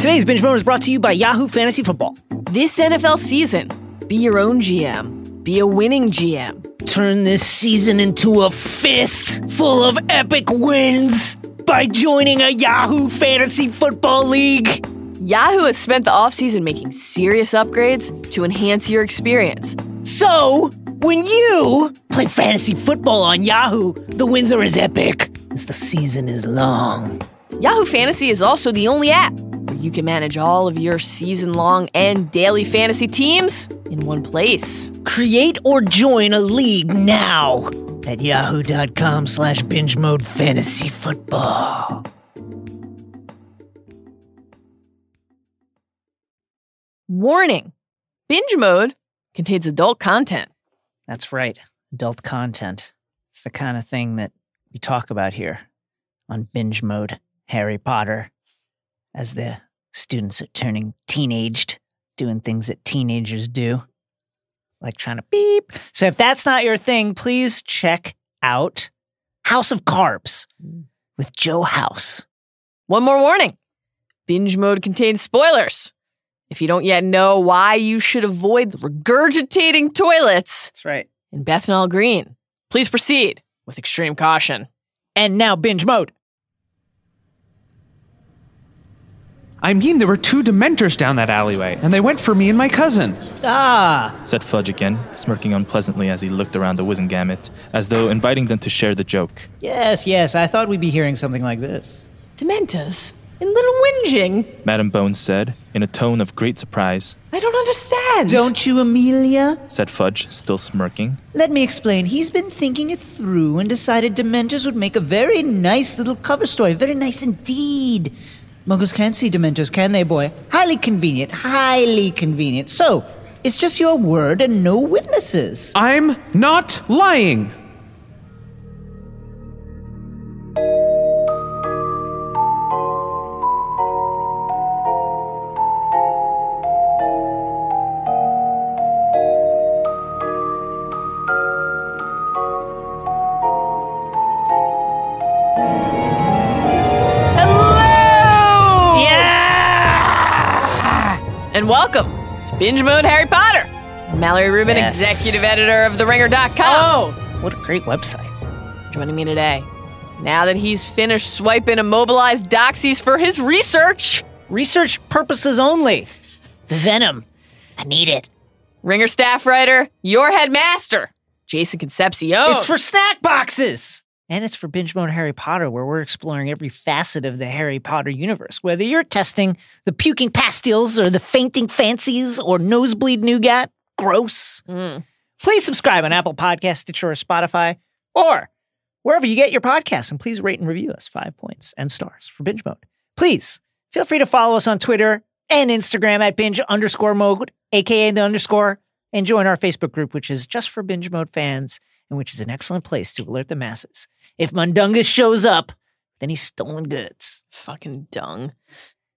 Today's Binge Mode is brought to you by Yahoo Fantasy Football. This NFL season, be your own GM. Be a winning GM. Turn this season into a fist full of epic wins by joining a Yahoo Fantasy Football League. Yahoo has spent the offseason making serious upgrades to enhance your experience. So, when you play fantasy football on Yahoo, the wins are as epic as the season is long. Yahoo Fantasy is also the only app where you can manage all of your season long and daily fantasy teams in one place. Create or join a league now at yahoo.com slash binge mode fantasy football. Warning Binge mode contains adult content. That's right, adult content. It's the kind of thing that we talk about here on binge mode Harry Potter as the students are turning teenaged, doing things that teenagers do, like trying to beep. So if that's not your thing, please check out House of Carbs with Joe House. One more warning binge mode contains spoilers. If you don't yet know why you should avoid regurgitating toilets That's right. in Bethnal Green, please proceed with extreme caution. And now binge mode. I mean, there were two Dementors down that alleyway, and they went for me and my cousin. Ah, said Fudge again, smirking unpleasantly as he looked around the Wizengamot, as though inviting them to share the joke. yes, yes. I thought we'd be hearing something like this. Dementors? In Little Whinging? Madame Bones said, in a tone of great surprise. I don't understand. Don't you, Amelia? Said Fudge, still smirking. Let me explain. He's been thinking it through and decided Dementors would make a very nice little cover story. Very nice indeed. Muggles can't see Dementors, can they, boy? Highly convenient. Highly convenient. So, it's just your word and no witnesses. I'm not lying. Welcome to Binge Mode Harry Potter. I'm Mallory Rubin, Yes. executive editor of TheRinger.com. Oh, what a great website. Joining me today, now that he's finished swiping immobilized doxies for his research, Research purposes only. The venom. I need it. Ringer staff writer, your headmaster, Jason Concepcion. It's for snack boxes! And it's for Binge Mode Harry Potter, where we're exploring every facet of the Harry Potter universe. Whether you're testing the puking pastilles or the fainting fancies or nosebleed nougat, gross. Mm. Please subscribe on Apple Podcasts, Stitcher, or Spotify, or wherever you get your podcasts. And please rate and review us five points and stars for Binge Mode. Please feel free to follow us on Twitter and Instagram at binge underscore mode, aka the underscore, and join our Facebook group, which is just for Binge Mode fans and which is an excellent place to alert the masses. If Mundungus shows up, then he's stolen goods. Fucking dung.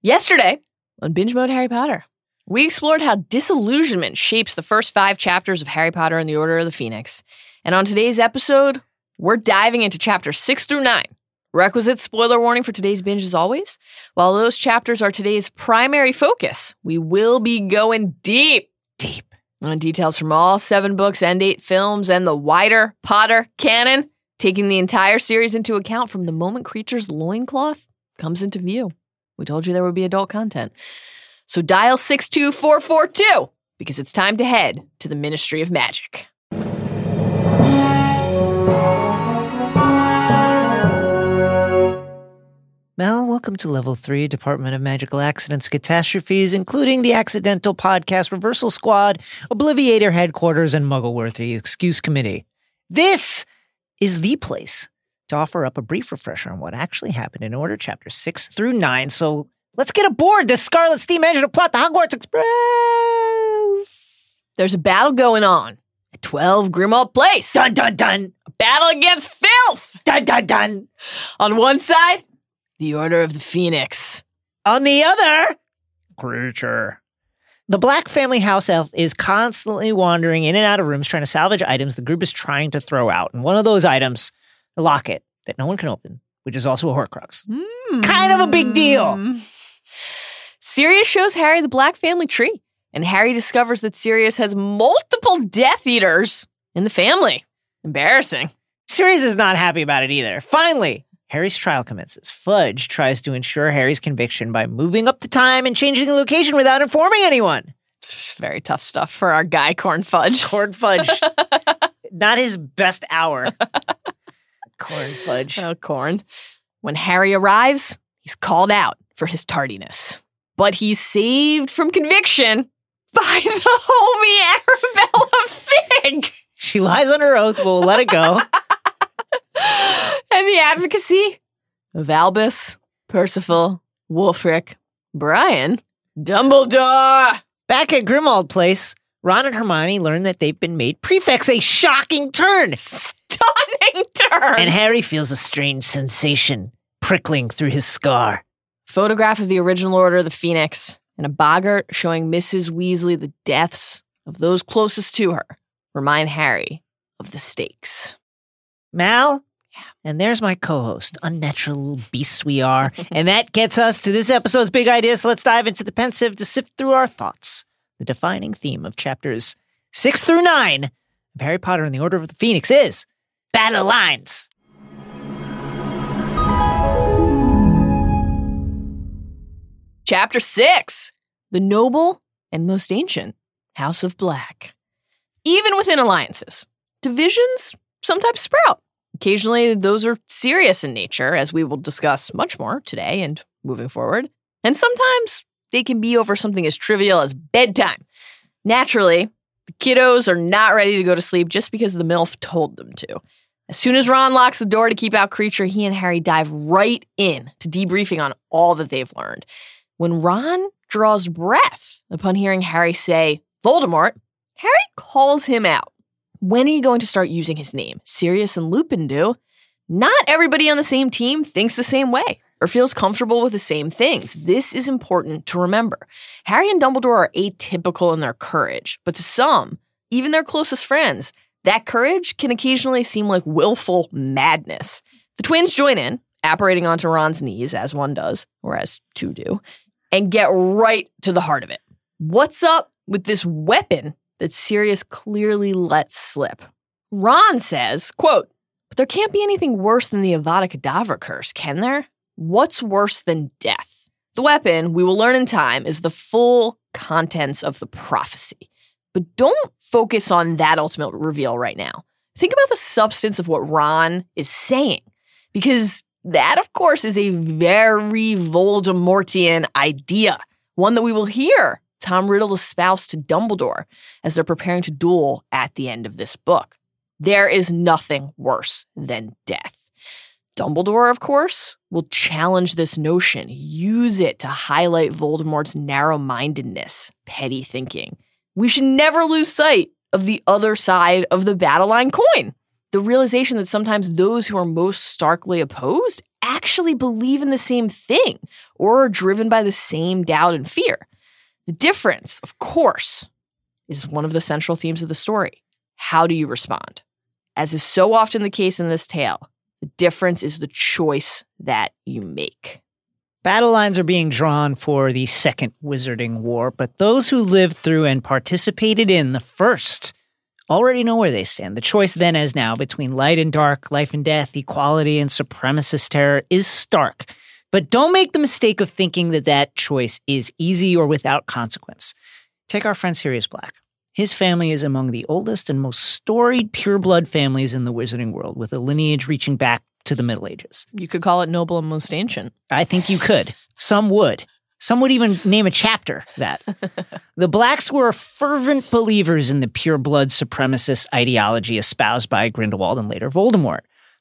Yesterday on Binge Mode Harry Potter, we explored how disillusionment shapes the first five chapters of Harry Potter and the Order of the Phoenix. And on today's episode, we're diving into chapters six through nine. Requisite spoiler warning for today's binge as always. While those chapters are today's primary focus, we will be going deep Deep. On details from all seven books and eight films and the wider Potter canon, taking the entire series into account from the moment Kreacher's loincloth comes into view. We told you there would be adult content. So dial 62442 because it's time to head to the Ministry of Magic. Mel, welcome to Level 3, Department of Magical Accidents Catastrophes, including the Accidental Podcast Reversal Squad, Obliviator Headquarters, and Muggleworthy Excuse Committee. This is the place to offer up a brief refresher on what actually happened in order chapter 6 through 9. So let's get aboard this Scarlet Steam engine to plot the Hogwarts Express. There's a battle going on at 12 Grimmauld Place. Dun dun dun! A battle against filth. Dun dun dun! On one side, the Order of the Phoenix. On the other, Kreacher. The black family house elf is constantly wandering in and out of rooms trying to salvage items the group is trying to throw out. And one of those items, a locket that no one can open, which is also a Horcrux. Kind of a big deal. Mm. Sirius shows Harry the Black family tree, and Harry discovers that Sirius has multiple Death Eaters in the family. Embarrassing. Sirius is not happy about it either. Finally, Harry's trial commences. Fudge tries to ensure Harry's conviction by moving up the time and changing the location without informing anyone. Very tough stuff for our guy, Corn Fudge. Corn Fudge. not his best hour. Corn Fudge. Oh, Corn. When Harry arrives, he's called out for his tardiness. But he's saved from conviction by the homie Arabella Figg She lies on her oath, but we'll let it go. and the advocacy of Albus, Percival, Wulfric, Brian, Dumbledore. Back at Grimmauld Place, Ron and Hermione learn that they've been made prefects, a shocking turn. Stunning turn. And Harry feels a strange sensation prickling through his scar. Photograph of the original Order of the Phoenix and a boggart showing Mrs. Weasley the deaths of those closest to her remind Harry of the stakes. Mal? And there's my co host, unnatural beasts we are. and that gets us to this episode's big idea. So let's dive into the Pensieve to sift through our thoughts. The defining theme of chapters six through nine of Harry Potter and the Order of the Phoenix is battle lines. Chapter 6 The Noble and Most Ancient House of Black. Even within alliances, divisions sometimes sprout. Occasionally, those are serious in nature, as we will discuss much more today and moving forward. And sometimes they can be over something as trivial as bedtime. Naturally, the kiddos are not ready to go to sleep just because the MILF told them to. As soon as Ron locks the door to keep out Kreacher, he and Harry dive right in to debriefing on all that they've learned. When Ron draws breath upon hearing Harry say, Voldemort, Harry calls him out. When are you going to start using his name? Sirius and Lupin do. Not everybody on the same team thinks the same way or feels comfortable with the same things. This is important to remember. Harry and Dumbledore are atypical in their courage, but to some, even their closest friends, that courage can occasionally seem like willful madness. The twins join in, apparating onto Ron's knees, as one does, or as two do, and get right to the heart of it. What's up with this weapon that Sirius clearly lets slip? Ron says, quote, but there can't be anything worse than the Avada Kedavra curse, can there? What's worse than death? The weapon, we will learn in time, is the full contents of the prophecy. But don't focus on that ultimate reveal right now. Think about the substance of what Ron is saying, because that, of course, is a very Voldemortian idea, one that we will hear Tom Riddle spouse to Dumbledore as they're preparing to duel at the end of this book. There is nothing worse than death. Dumbledore, of course, will challenge this notion, use it to highlight Voldemort's narrow mindedness, petty thinking. We should never lose sight of the other side of the battle line coin. The realization that sometimes those who are most starkly opposed actually believe in the same thing or are driven by the same doubt and fear. The difference, of course, is one of the central themes of the story. How do you respond? As is so often the case in this tale, the difference is the choice that you make. Battle lines are being drawn for the Second Wizarding War, but those who lived through and participated in the first already know where they stand. The choice then as now between light and dark, life and death, equality and supremacist terror is stark. But don't make the mistake of thinking that that choice is easy or without consequence. Take our friend Sirius Black. His family is among the oldest and most storied pureblood families in the wizarding world, with a lineage reaching back to the Middle Ages. You could call it noble and most ancient. I think you could. Some would. Some would even name a chapter that. the blacks were fervent believers in the pure blood supremacist ideology espoused by Grindelwald and later Voldemort.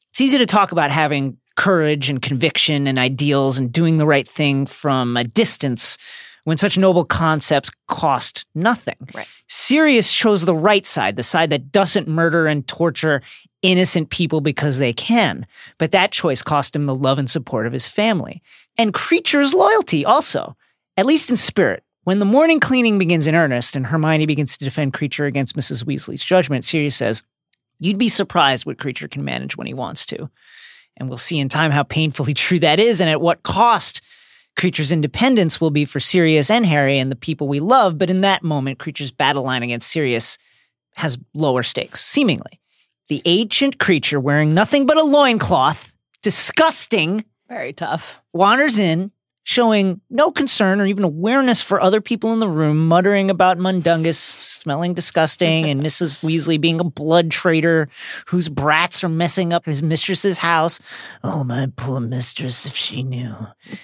It's easy to talk about having courage and conviction and ideals and doing the right thing from a distance when such noble concepts cost nothing. Right. Sirius chose the right side, the side that doesn't murder and torture innocent people because they can. But that choice cost him the love and support of his family. And Kreacher's loyalty also, at least in spirit. When the morning cleaning begins in earnest and Hermione begins to defend Kreacher against Mrs. Weasley's judgment, Sirius says, You'd be surprised what Kreacher can manage when he wants to. And we'll see in time how painfully true that is and at what cost Kreacher's independence will be for Sirius and Harry and the people we love, but in that moment, Kreacher's battle line against Sirius has lower stakes, seemingly. The ancient creature wearing nothing but a loincloth, disgusting, Very tough. wanders in, showing no concern or even awareness for other people in the room, muttering about Mundungus smelling disgusting and Mrs. Weasley being a blood traitor whose brats are messing up his mistress's house. Oh, my poor mistress, if she knew,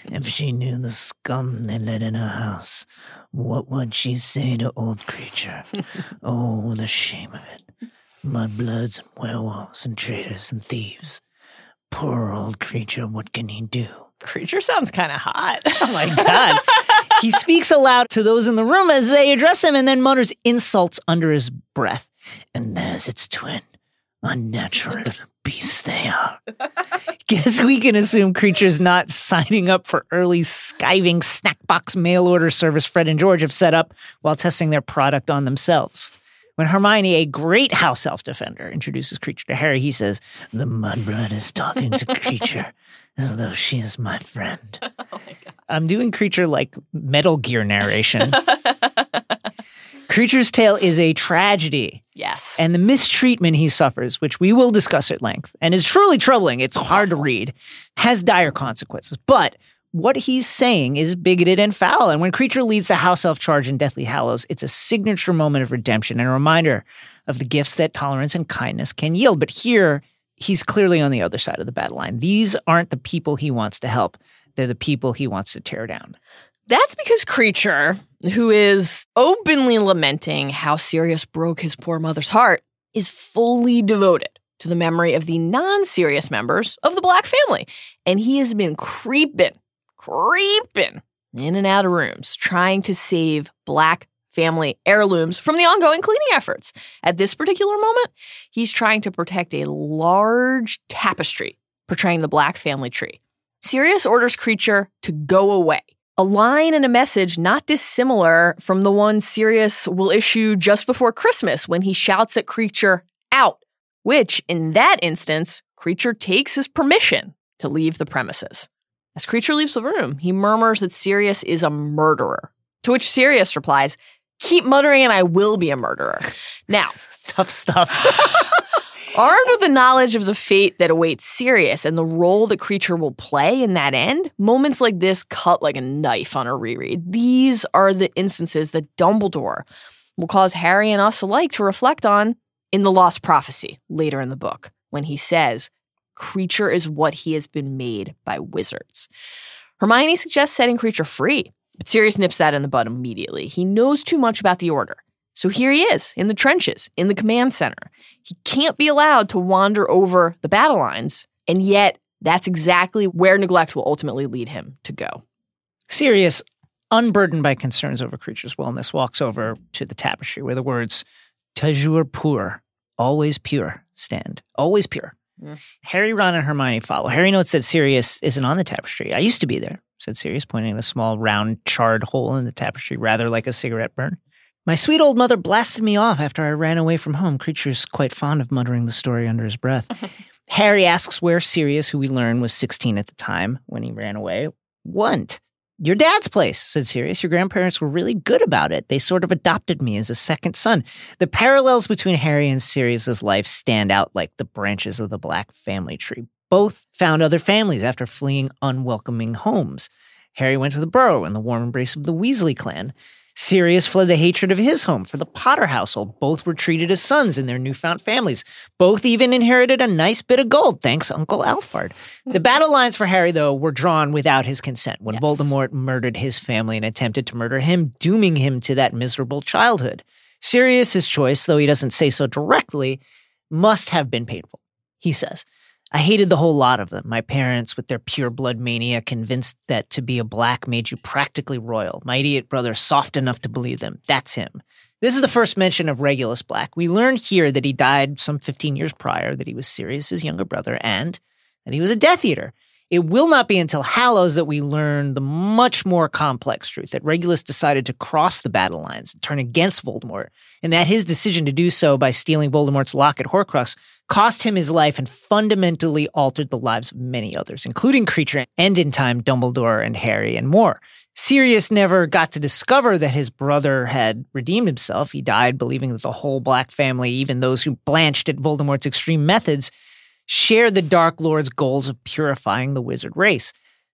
if she knew the scum they let in her house, what would she say to old Kreacher? oh, the shame of it. Mudbloods and werewolves and traitors and thieves. Poor old Kreacher, what can he do? Kreacher sounds kind of hot. Oh my God. he speaks aloud to those in the room as they address him and then mutters insults under his breath. And there's its twin. Unnatural little beasts they are. Guess we can assume Kreacher's not signing up for early skiving snack box mail order service Fred and George have set up while testing their product on themselves. When Hermione, a great house elf defender, introduces Kreacher to Harry, he says, The mudblood is talking to Kreacher as though she is my friend. I'm doing Kreacher like Metal Gear narration. Kreacher's tale is a tragedy, yes. and the mistreatment he suffers, which we will discuss at length, and is truly troubling, it's hard to read, has dire consequences. But what he's saying is bigoted and foul. And when Kreacher leads the House Elf charge in Deathly Hallows, it's a signature moment of redemption and a reminder of the gifts that tolerance and kindness can yield. But here, he's clearly on the other side of the battle line. These aren't the people he wants to help, they're the people he wants to tear down. That's because Kreacher, who is openly lamenting how Sirius broke his poor mother's heart, is fully devoted to the memory of the non serious members of the Black family. And he has been creeping, creeping in and out of rooms trying to save Black family heirlooms from the ongoing cleaning efforts. At this particular moment, he's trying to protect a large tapestry portraying the Black family tree. Sirius orders Kreacher to go away. A line and a message not dissimilar from the one Sirius will issue just before Christmas when he shouts at Kreacher, out, which, in that instance, Kreacher takes his permission to leave the premises. As Kreacher leaves the room, he murmurs that Sirius is a murderer. To which Sirius replies, Keep muttering and I will be a murderer. Now, Tough stuff. Armed with the knowledge of the fate that awaits Sirius and the role the Kreacher will play in that end, moments like this cut like a knife on a reread. These are the instances that Dumbledore will cause Harry and us alike to reflect on in The Lost Prophecy later in the book, when he says, Kreacher is what he has been made by wizards. Hermione suggests setting Kreacher free, but Sirius nips that in the bud immediately. He knows too much about the Order. So here he is in the trenches, in the command center. He can't be allowed to wander over the battle lines, and yet that's exactly where neglect will ultimately lead him to go. Sirius, unburdened by concerns over Kreacher's wellness, walks over to the tapestry where the words "toujours pur," always pure, stand. Always pure. Mm. Harry, Ron, and Hermione follow. Harry notes that Sirius isn't on the tapestry. I used to be there, said Sirius, pointing at a small, round, charred hole in the tapestry, rather like a cigarette burn. My sweet old mother blasted me off after I ran away from home. Kreacher's quite fond of muttering the story under his breath. Harry asks where Sirius, who we learn was 16 at the time when he ran away, went. Your dad's place, said Sirius. Your grandparents were really good about it. They sort of adopted me as a second son. The parallels between Harry and Sirius's life stand out like the branches of the Black family tree. Both found other families after fleeing unwelcoming homes. Harry went to the Burrow in the warm embrace of the Weasley clan. Sirius fled the hatred of his home for the Potter household. Both were treated as sons in their newfound families. Both even inherited a nice bit of gold, thanks Uncle Alphard. The mm-hmm. battle lines for Harry, though, were drawn without his consent when Yes. Voldemort murdered his family and attempted to murder him, dooming him to that miserable childhood. Sirius's choice, though he doesn't say so directly, must have been painful. He says, I hated the whole lot of them. My parents, with their pure blood mania, convinced that to be a black made you practically royal. My idiot brother, soft enough to believe them. That's him. This is the first mention of Regulus Black. We learn here that he died some 15 years prior, that he was Sirius's younger brother, and that he was a Death Eater. It will not be until Hallows that we learn the much more complex truth that Regulus decided to cross the battle lines and turn against Voldemort, and that his decision to do so by stealing Voldemort's locket Horcrux cost him his life and fundamentally altered the lives of many others, including Kreacher and in time Dumbledore and Harry and more. Sirius never got to discover that his brother had redeemed himself. He died believing that the whole Black family, even those who blanched at Voldemort's extreme methods, shared the Dark Lord's goals of purifying the wizard race.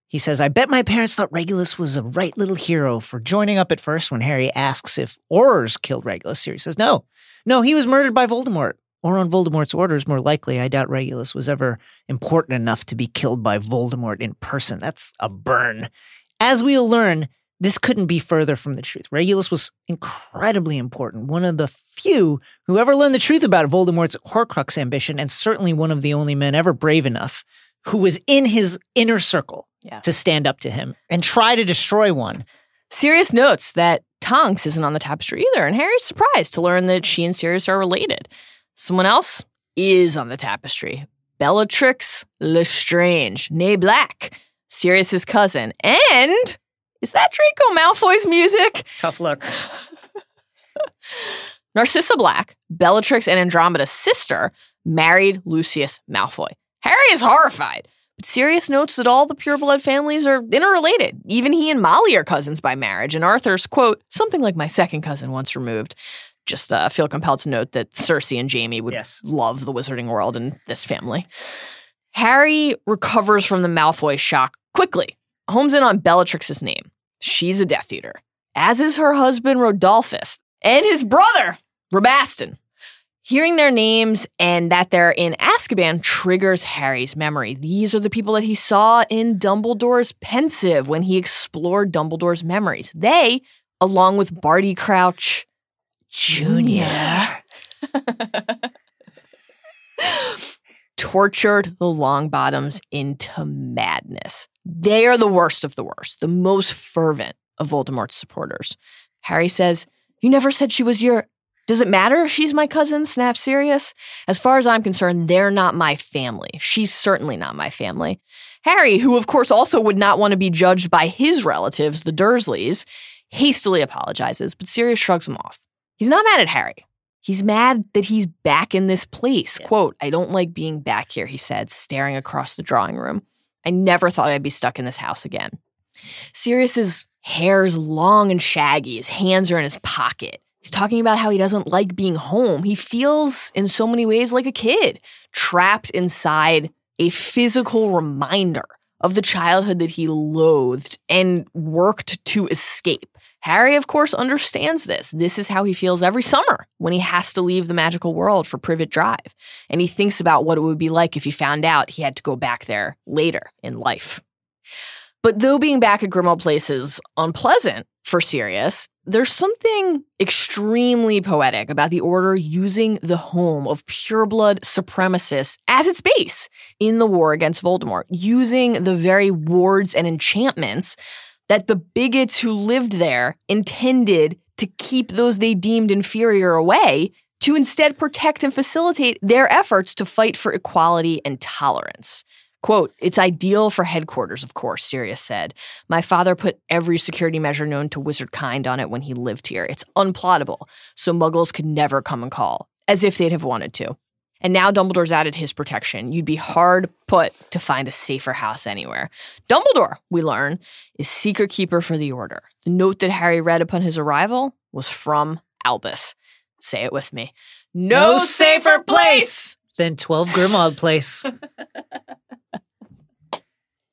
He says, I bet my parents thought Regulus was a right little hero for joining up at first when Harry asks if Aurors killed Regulus. Sirius says, No, no, he was murdered by Voldemort. Or on Voldemort's orders, more likely. I doubt Regulus was ever important enough to be killed by Voldemort in person. That's a burn. As we'll learn, this couldn't be further from the truth. Regulus was incredibly important, one of the few who ever learned the truth about Voldemort's Horcrux ambition, and certainly one of the only men ever brave enough who was in his inner circle Yeah. to stand up to him and try to destroy one. Sirius notes that Tonks isn't on the tapestry either, and Harry's surprised to learn that she and Sirius are related. Someone else is on the tapestry. Bellatrix Lestrange, nay Black, Sirius's cousin. And is that Draco Malfoy's music? Tough luck. Narcissa Black, Bellatrix and Andromeda's sister, married Lucius Malfoy. Harry is horrified, but Sirius notes that all the pureblood families are interrelated. Even he and Molly are cousins by marriage, and Arthur's, quote, something like my second cousin once removed. Just uh, feel compelled to note that Cersei and Jaime would Yes. love the wizarding world and this family. Harry recovers from the Malfoy shock quickly, homes in on Bellatrix's name. She's a Death Eater, as is her husband Rodolphus and his brother Rabastan. Hearing their names and that they're in Azkaban triggers Harry's memory. These are the people that he saw in Dumbledore's Pensieve when he explored Dumbledore's memories. They, along with Barty Crouch Jr., tortured the Longbottoms into madness. They are the worst of the worst, the most fervent of Voldemort's supporters. Harry says, You never said she was your. Does it matter if she's my cousin? snaps Sirius. As far as I'm concerned, they're not my family. She's certainly not my family. Harry, who of course also would not want to be judged by his relatives, the Dursleys, hastily apologizes, but Sirius shrugs him off. He's not mad at Harry. He's mad that he's back in this place. Quote, I don't like being back here, he said, staring across the drawing room. I never thought I'd be stuck in this house again. Sirius's hair is long and shaggy. His hands are in his pocket. He's talking about how he doesn't like being home. He feels, in so many ways, like a kid, trapped inside a physical reminder of the childhood that he loathed and worked to escape. Harry, of course, understands this. This is how he feels every summer when he has to leave the magical world for Privet Drive. And he thinks about what it would be like if he found out he had to go back there later in life. But though being back at Grimmauld Place is unpleasant for Sirius, there's something extremely poetic about the Order using the home of pureblood supremacists as its base in the war against Voldemort, using the very wards and enchantments that the bigots who lived there intended to keep those they deemed inferior away to instead protect and facilitate their efforts to fight for equality and tolerance. Quote, it's ideal for headquarters, of course, Sirius said. My father put every security measure known to wizard kind on it when he lived here. It's unplottable, so muggles could never come and call, as if they'd have wanted to. And now Dumbledore's added his protection. You'd be hard put to find a safer house anywhere. Dumbledore, we learn, is secret keeper for the Order. The note that Harry read upon his arrival was from Albus. Say it with me. No, No safer place. than 12 Grimmauld Place.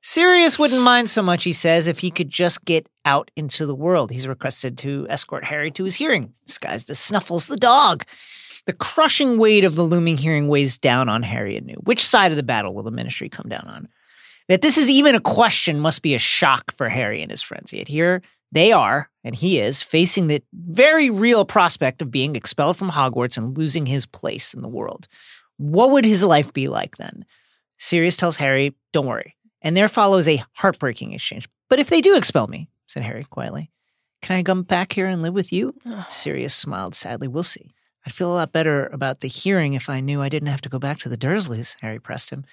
Sirius wouldn't mind so much, he says, if he could just get out into the world. He's requested to escort Harry to his hearing, disguised as Snuffles the dog. The crushing weight of the looming hearing weighs down on Harry anew. Which side of the battle will the ministry come down on? That this is even a question must be a shock for Harry and his friends. Yet here they are, and he is, facing the very real prospect of being expelled from Hogwarts and losing his place in the world. What would his life be like then? Sirius tells Harry, Don't worry. And there follows a heartbreaking exchange. But if they do expel me, said Harry quietly, can I come back here and live with you? Sirius smiled sadly. We'll see. I'd feel a lot better about the hearing if I knew I didn't have to go back to the Dursleys, Harry pressed him.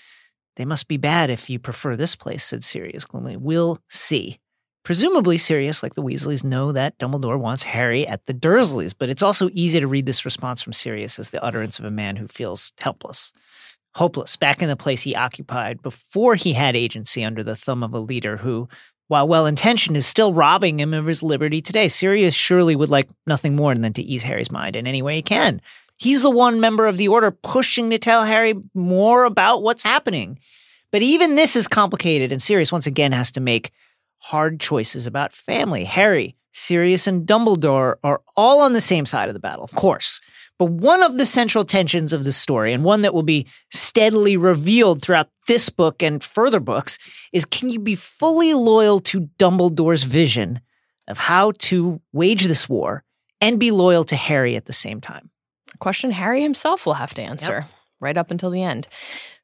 They must be bad if you prefer this place, said Sirius gloomily. We'll see. Presumably, Sirius, like the Weasleys, know that Dumbledore wants Harry at the Dursleys, but it's also easy to read this response from Sirius as the utterance of a man who feels helpless, hopeless, back in the place he occupied before he had agency under the thumb of a leader who, while well intentioned, is still robbing him of his liberty today. Sirius surely would like nothing more than to ease Harry's mind in any way he can. He's the one member of the order pushing to tell Harry more about what's happening. But even this is complicated, and Sirius once again has to make hard choices about family. Harry, Sirius, and Dumbledore are all on the same side of the battle, of course. But one of the central tensions of the story, and one that will be steadily revealed throughout this book and further books, is can you be fully loyal to Dumbledore's vision of how to wage this war and be loyal to Harry at the same time? A question Harry himself will have to answer right up until the end.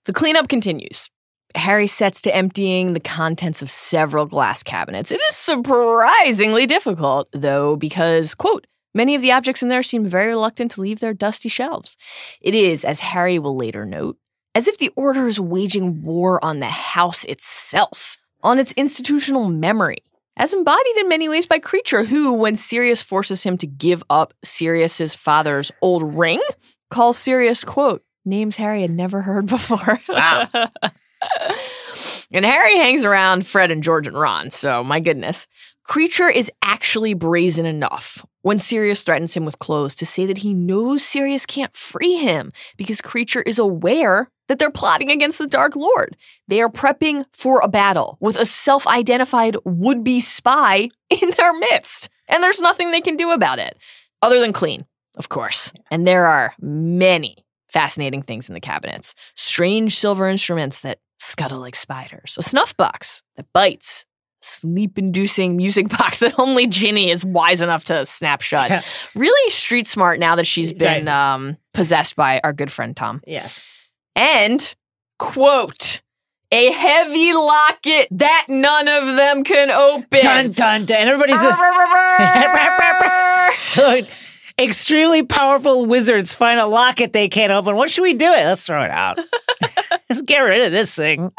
The cleanup continues. Harry sets to emptying the contents of several glass cabinets. It is surprisingly difficult, though, because, quote, many of the objects in there seem very reluctant to leave their dusty shelves. It is, as Harry will later note, as if the Order is waging war on the house itself, on its institutional memory, as embodied in many ways by Kreacher, who, when Sirius forces him to give up Sirius's father's old ring, calls Sirius, quote, names Harry had never heard before. Wow. and Harry hangs around Fred and George and Ron, so my goodness. Kreacher is actually brazen enough when Sirius threatens him with clothes to say that he knows Sirius can't free him because Kreacher is aware that they're plotting against the Dark Lord. They are prepping for a battle with a self identified would be spy in their midst. And there's nothing they can do about it other than clean, of course. And there are many fascinating things in the cabinets strange silver instruments that scuttle like spiders, a snuff box that bites. Sleep inducing music box that only Ginny is wise enough to snap shut. Yeah. Really street smart now that she's been Right. um, possessed by our good friend Tom Yes. and quote a heavy locket that none of them can open. Dun dun dun. Everybody's extremely powerful wizards find a locket they can't open. What should we do it? Let's throw it out. Let's get rid of this thing.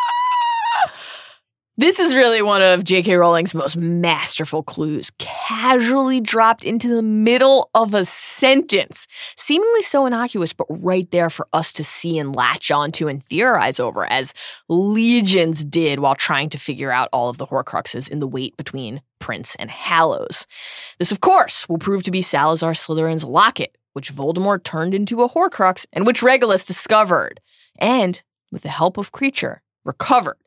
This is really one of J.K. Rowling's most masterful clues, casually dropped into the middle of a sentence, seemingly so innocuous, but right there for us to see and latch onto and theorize over, as legions did while trying to figure out all of the Horcruxes in the wait between Prince and Hallows. This, of course, will prove to be Salazar Slytherin's locket, which Voldemort turned into a Horcrux and which Regulus discovered, and, with the help of Kreacher, recovered.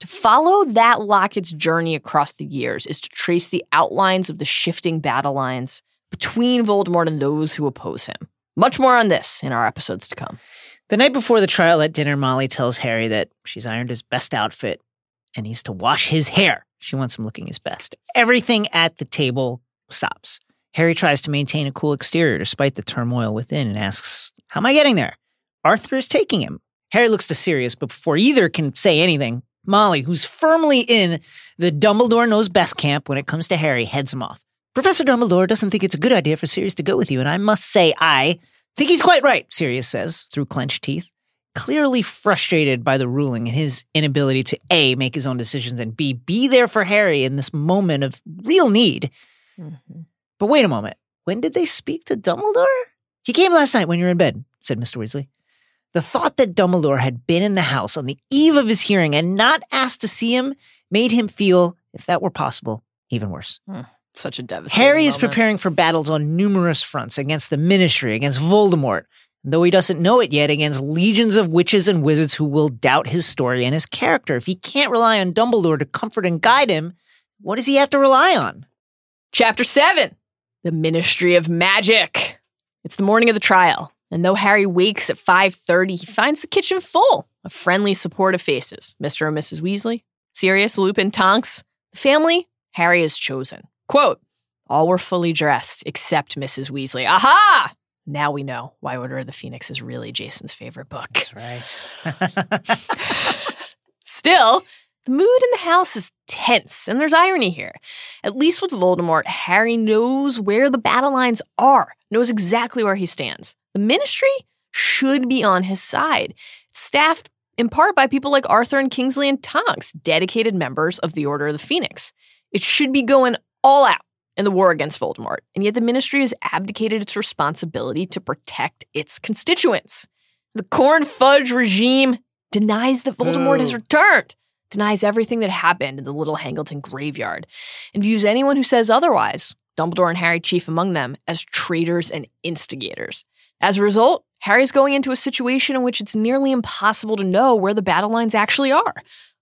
To follow that locket's journey across the years is to trace the outlines of the shifting battle lines between Voldemort and those who oppose him. Much more on this in our episodes to come. The night before the trial at dinner, Molly tells Harry that she's ironed his best outfit and he's to wash his hair. She wants him looking his best. Everything at the table stops. Harry tries to maintain a cool exterior despite the turmoil within and asks, How am I getting there? Arthur is taking him. Harry looks to Sirius, but before either can say anything, Molly, who's firmly in the Dumbledore knows best camp when it comes to Harry, heads him off. Professor Dumbledore doesn't think it's a good idea for Sirius to go with you, and I must say, I think he's quite right, Sirius says through clenched teeth, clearly frustrated by the ruling and his inability to A, make his own decisions, and B, be there for Harry in this moment of real need. Mm-hmm. But wait a moment. When did they speak to Dumbledore? He came last night when you were in bed, said Mr. Weasley. The thought that Dumbledore had been in the house on the eve of his hearing and not asked to see him made him feel, if that were possible, even worse. Hmm. Such a devastating Harry is preparing for battles on numerous fronts against the Ministry, against Voldemort, and though he doesn't know it yet, against legions of witches and wizards who will doubt his story and his character. If he can't rely on Dumbledore to comfort and guide him, what does he have to rely on? Chapter 7 The Ministry of Magic. It's the morning of the trial, and though Harry wakes at 5:30, he finds the kitchen full of friendly, supportive faces. Mr. and Mrs. Weasley, Sirius, Lupin, Tonks, the family Harry has chosen. Quote, all were fully dressed except Mrs. Weasley. Aha! Now we know why Order of the Phoenix is really Jason's favorite book. right. Still, the mood in the house is tense, and there's irony here. At least with Voldemort, Harry knows where the battle lines are, knows exactly where he stands. The Ministry should be on his side. Staffed in part by people like Arthur and Kingsley and Tonks, dedicated members of the Order of the Phoenix. It should be going all out in the war against Voldemort, and yet the ministry has abdicated its responsibility to protect its constituents. The corn fudge regime denies that Voldemort has returned, denies everything that happened in the Little Hangleton graveyard, and views anyone who says otherwise, Dumbledore and Harry chief among them, as traitors and instigators. As a result, Harry's going into a situation in which it's nearly impossible to know where the battle lines actually are.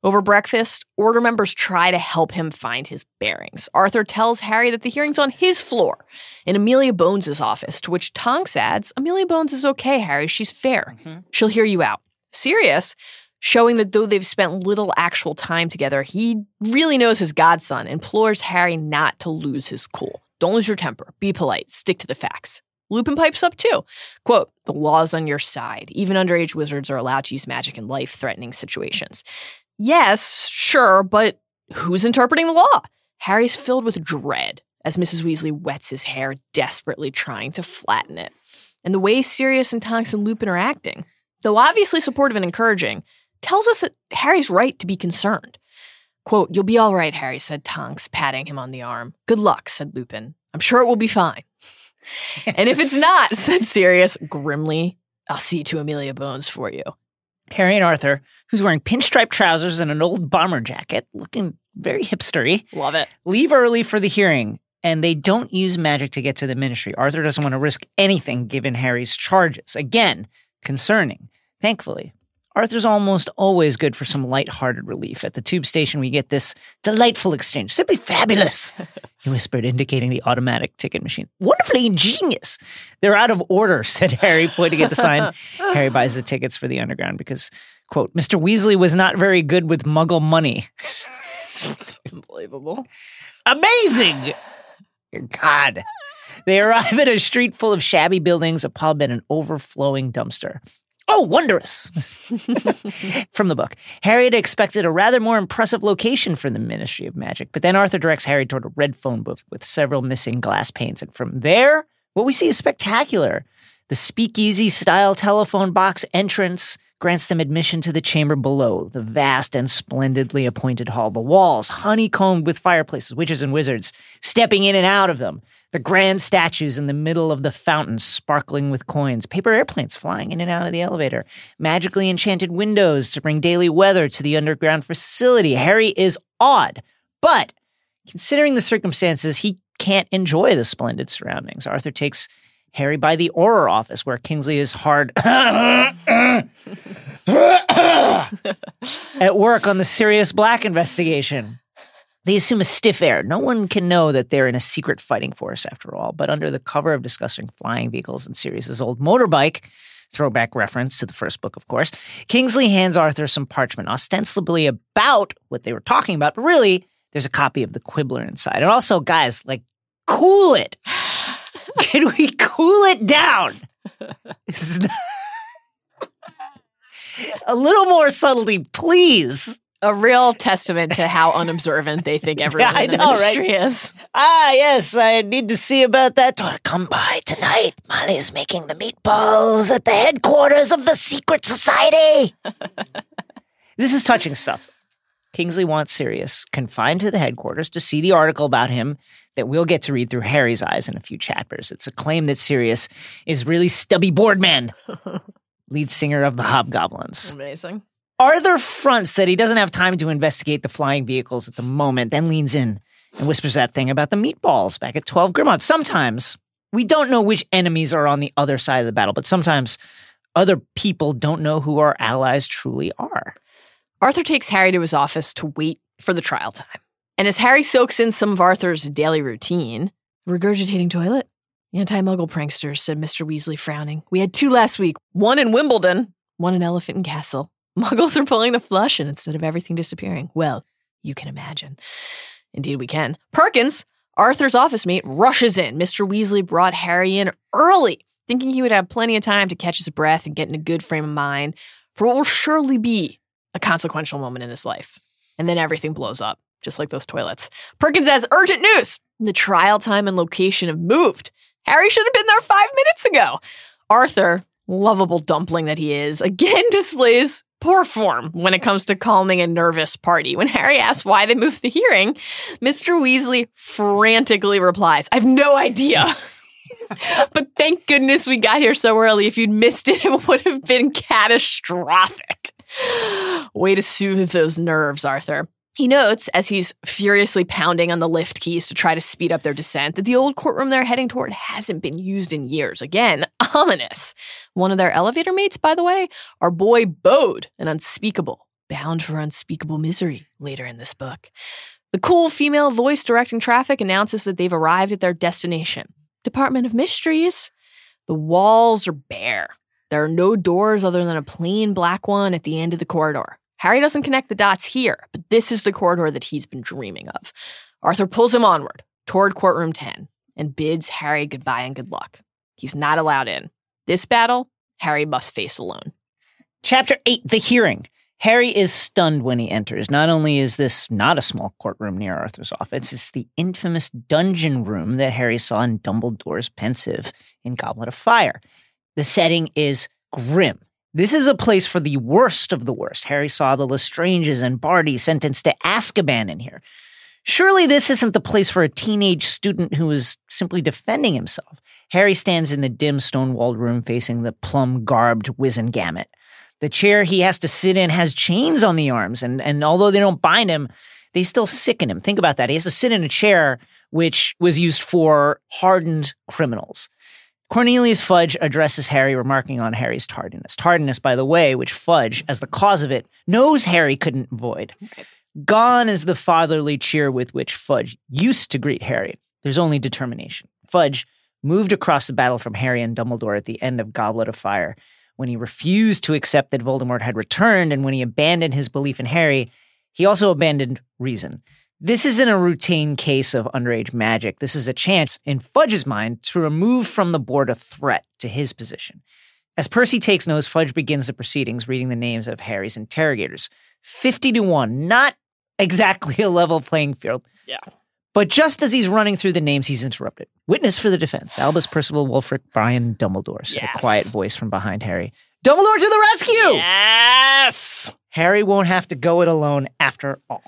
Over breakfast, Order members try to help him find his bearings. Arthur tells Harry that the hearing's on his floor, in Amelia Bones' office, to which Tonks adds, Amelia Bones is okay, Harry. She's fair. Mm-hmm. She'll hear you out. Sirius, showing that though they've spent little actual time together, he really knows his godson, implores Harry not to lose his cool. Don't lose your temper. Be polite. Stick to the facts. Lupin pipes up too. Quote, the law's on your side. Even underage wizards are allowed to use magic in life threatening situations. Yes, sure, but who's interpreting the law? Harry's filled with dread as Mrs. Weasley wets his hair, desperately trying to flatten it. And the way Sirius and Tonks and Lupin are acting, though obviously supportive and encouraging, tells us that Harry's right to be concerned. Quote, You'll be all right, Harry, said Tonks, patting him on the arm. Good luck, said Lupin. I'm sure it will be fine. And if it's not, said Sirius grimly, I'll see to Amelia Bones for you. Harry and Arthur, who's wearing pinstripe trousers and an old bomber jacket, looking very hipstery, Love it. leave early for the hearing, and they don't use magic to get to the ministry. Arthur doesn't want to risk anything given Harry's charges. Again, concerning. Thankfully, Arthur's almost always good for some light-hearted relief. At the tube station, we get this delightful exchange. Simply fabulous, he whispered, indicating the automatic ticket machine. Wonderfully ingenious. They're out of order, said Harry, pointing at the sign. Harry buys the tickets for the underground because, quote, Mr. Weasley was not very good with muggle money. Unbelievable. Amazing! God. They arrive at a street full of shabby buildings, a pub, and an overflowing dumpster. Oh, wondrous! From the book. Harry had expected a rather more impressive location for the Ministry of Magic, but then Arthur directs Harry toward a red phone booth with several missing glass panes. And from there, what we see is spectacular. The speakeasy style telephone box entrance grants them admission to the chamber below, the vast and splendidly appointed hall. The walls honeycombed with fireplaces, witches and wizards stepping in and out of them. The grand statues in the middle of the fountain sparkling with coins. Paper airplanes flying in and out of the elevator. Magically enchanted windows to bring daily weather to the underground facility. Harry is awed, but considering the circumstances, he can't enjoy the splendid surroundings. Arthur takes Harry by the Auror office, where Kingsley is hard at work on the Sirius Black investigation. They assume a stiff air. No one can know that they're in a secret fighting force, after all. But under the cover of discussing flying vehicles and Sirius's old motorbike, throwback reference to the first book, of course, Kingsley hands Arthur some parchment, ostensibly about what they were talking about, but really, there's a copy of the Quibbler inside. And also, guys, like, cool it. Can we cool it down? This is not- a little more subtlety, please. A real testament to how unobservant they think everyone I in the know, right? is. Ah, yes, I need to see about that. Come by tonight. Molly's making the meatballs at the headquarters of the secret society. this is touching stuff. Kingsley wants Sirius confined to the headquarters to see the article about him that we'll get to read through Harry's eyes in a few chapters. It's a claim that Sirius is really Stubby Boardman, lead singer of the Hobgoblins. Amazing. Arthur fronts that he doesn't have time to investigate the flying vehicles at the moment, then leans in and whispers that thing about the meatballs back at 12 Grimmauld. Sometimes we don't know which enemies are on the other side of the battle, but sometimes other people don't know who our allies truly are. Arthur takes Harry to his office to wait for the trial time. And as Harry soaks in some of Arthur's daily routine, regurgitating toilet? Anti muggle pranksters, said Mr. Weasley, frowning. We had two last week one in Wimbledon, one in Elephant and Castle. Muggles are pulling the flush, and instead of everything disappearing, well, you can imagine. Indeed, we can. Perkins, Arthur's office mate, rushes in. Mr. Weasley brought Harry in early, thinking he would have plenty of time to catch his breath and get in a good frame of mind for what will surely be a consequential moment in his life. And then everything blows up, just like those toilets. Perkins has urgent news. The trial time and location have moved. Harry should have been there five minutes ago. Arthur, lovable dumpling that he is, again displays poor form when it comes to calming a nervous party. When Harry asks why they moved the hearing, Mr. Weasley frantically replies, I have no idea. but thank goodness we got here so early. If you'd missed it, it would have been catastrophic. Way to soothe those nerves, Arthur. He notes, as he's furiously pounding on the lift keys to try to speed up their descent, that the old courtroom they're heading toward hasn't been used in years. Again, ominous. One of their elevator mates, by the way, our boy Bode, an unspeakable, bound for unspeakable misery later in this book. The cool female voice directing traffic announces that they've arrived at their destination Department of Mysteries. The walls are bare. There are no doors other than a plain black one at the end of the corridor. Harry doesn't connect the dots here, but this is the corridor that he's been dreaming of. Arthur pulls him onward toward courtroom 10 and bids Harry goodbye and good luck. He's not allowed in. This battle, Harry must face alone. Chapter 8 The Hearing. Harry is stunned when he enters. Not only is this not a small courtroom near Arthur's office, it's the infamous dungeon room that Harry saw in Dumbledore's Pensieve in Goblet of Fire. The setting is grim. This is a place for the worst of the worst. Harry saw the Lestranges and Barty sentenced to Azkaban in here. Surely this isn't the place for a teenage student who is simply defending himself. Harry stands in the dim stone walled room facing the plum garbed Wizengamot. The chair he has to sit in has chains on the arms, and, and although they don't bind him, they still sicken him. Think about that. He has to sit in a chair which was used for hardened criminals. Cornelius Fudge addresses Harry, remarking on Harry's tardiness. Tardiness, by the way, which Fudge, as the cause of it, knows Harry couldn't avoid. Gone is the fatherly cheer with which Fudge used to greet Harry. There's only determination. Fudge moved across the battle from Harry and Dumbledore at the end of Goblet of Fire when he refused to accept that Voldemort had returned and when he abandoned his belief in Harry, he also abandoned reason. This isn't a routine case of underage magic. This is a chance, in Fudge's mind, to remove from the board a threat to his position. As Percy takes notes, Fudge begins the proceedings, reading the names of Harry's interrogators. 50 to 1, not exactly a level playing field. Yeah. But just as he's running through the names, he's interrupted. Witness for the defense Albus Percival Wulfric Brian Dumbledore, said Yes. a quiet voice from behind Harry. Dumbledore to the rescue! Yes! Harry won't have to go it alone after all.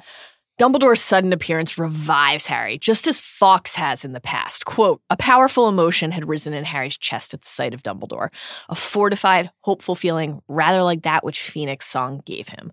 Dumbledore's sudden appearance revives Harry, just as Fawkes has in the past. Quote, a powerful emotion had risen in Harry's chest at the sight of Dumbledore, a fortified, hopeful feeling, rather like that which Phoenix Song gave him.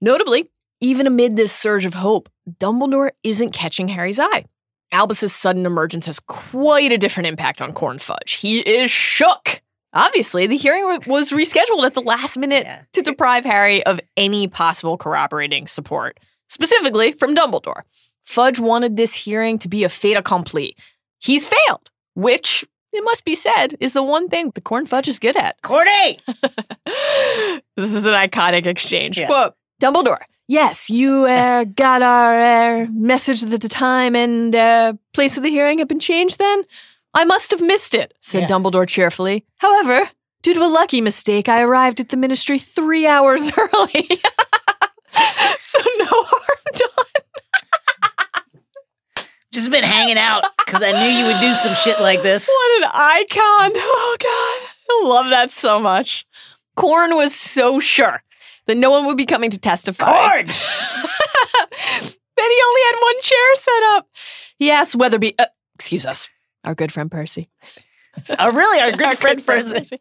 Notably, even amid this surge of hope, Dumbledore isn't catching Harry's eye. Albus's sudden emergence has quite a different impact on Corn Fudge. He is shook. Obviously, the hearing was rescheduled at the last minute Yeah. to deprive Harry of any possible corroborating support, specifically from Dumbledore. Fudge wanted this hearing to be a fait accompli. He's failed, which, it must be said, is the one thing the Corn Fudge is good at. Cordy! this is an iconic exchange. Yeah. Quote Dumbledore, yes, you uh, got our uh, message that the time and uh, place of the hearing have been changed then? I must have missed it, said Yeah. Dumbledore cheerfully. However, due to a lucky mistake, I arrived at the ministry three hours early. so no harm done. Just been hanging out because I knew you would do some shit like this. What an icon. Oh, God. I love that so much. Corn was so sure that no one would be coming to testify. Cord! then he only had one chair set up. He asked Weatherby, uh, excuse us, our good friend Percy. Oh, really? Our good Our friend person. Percy,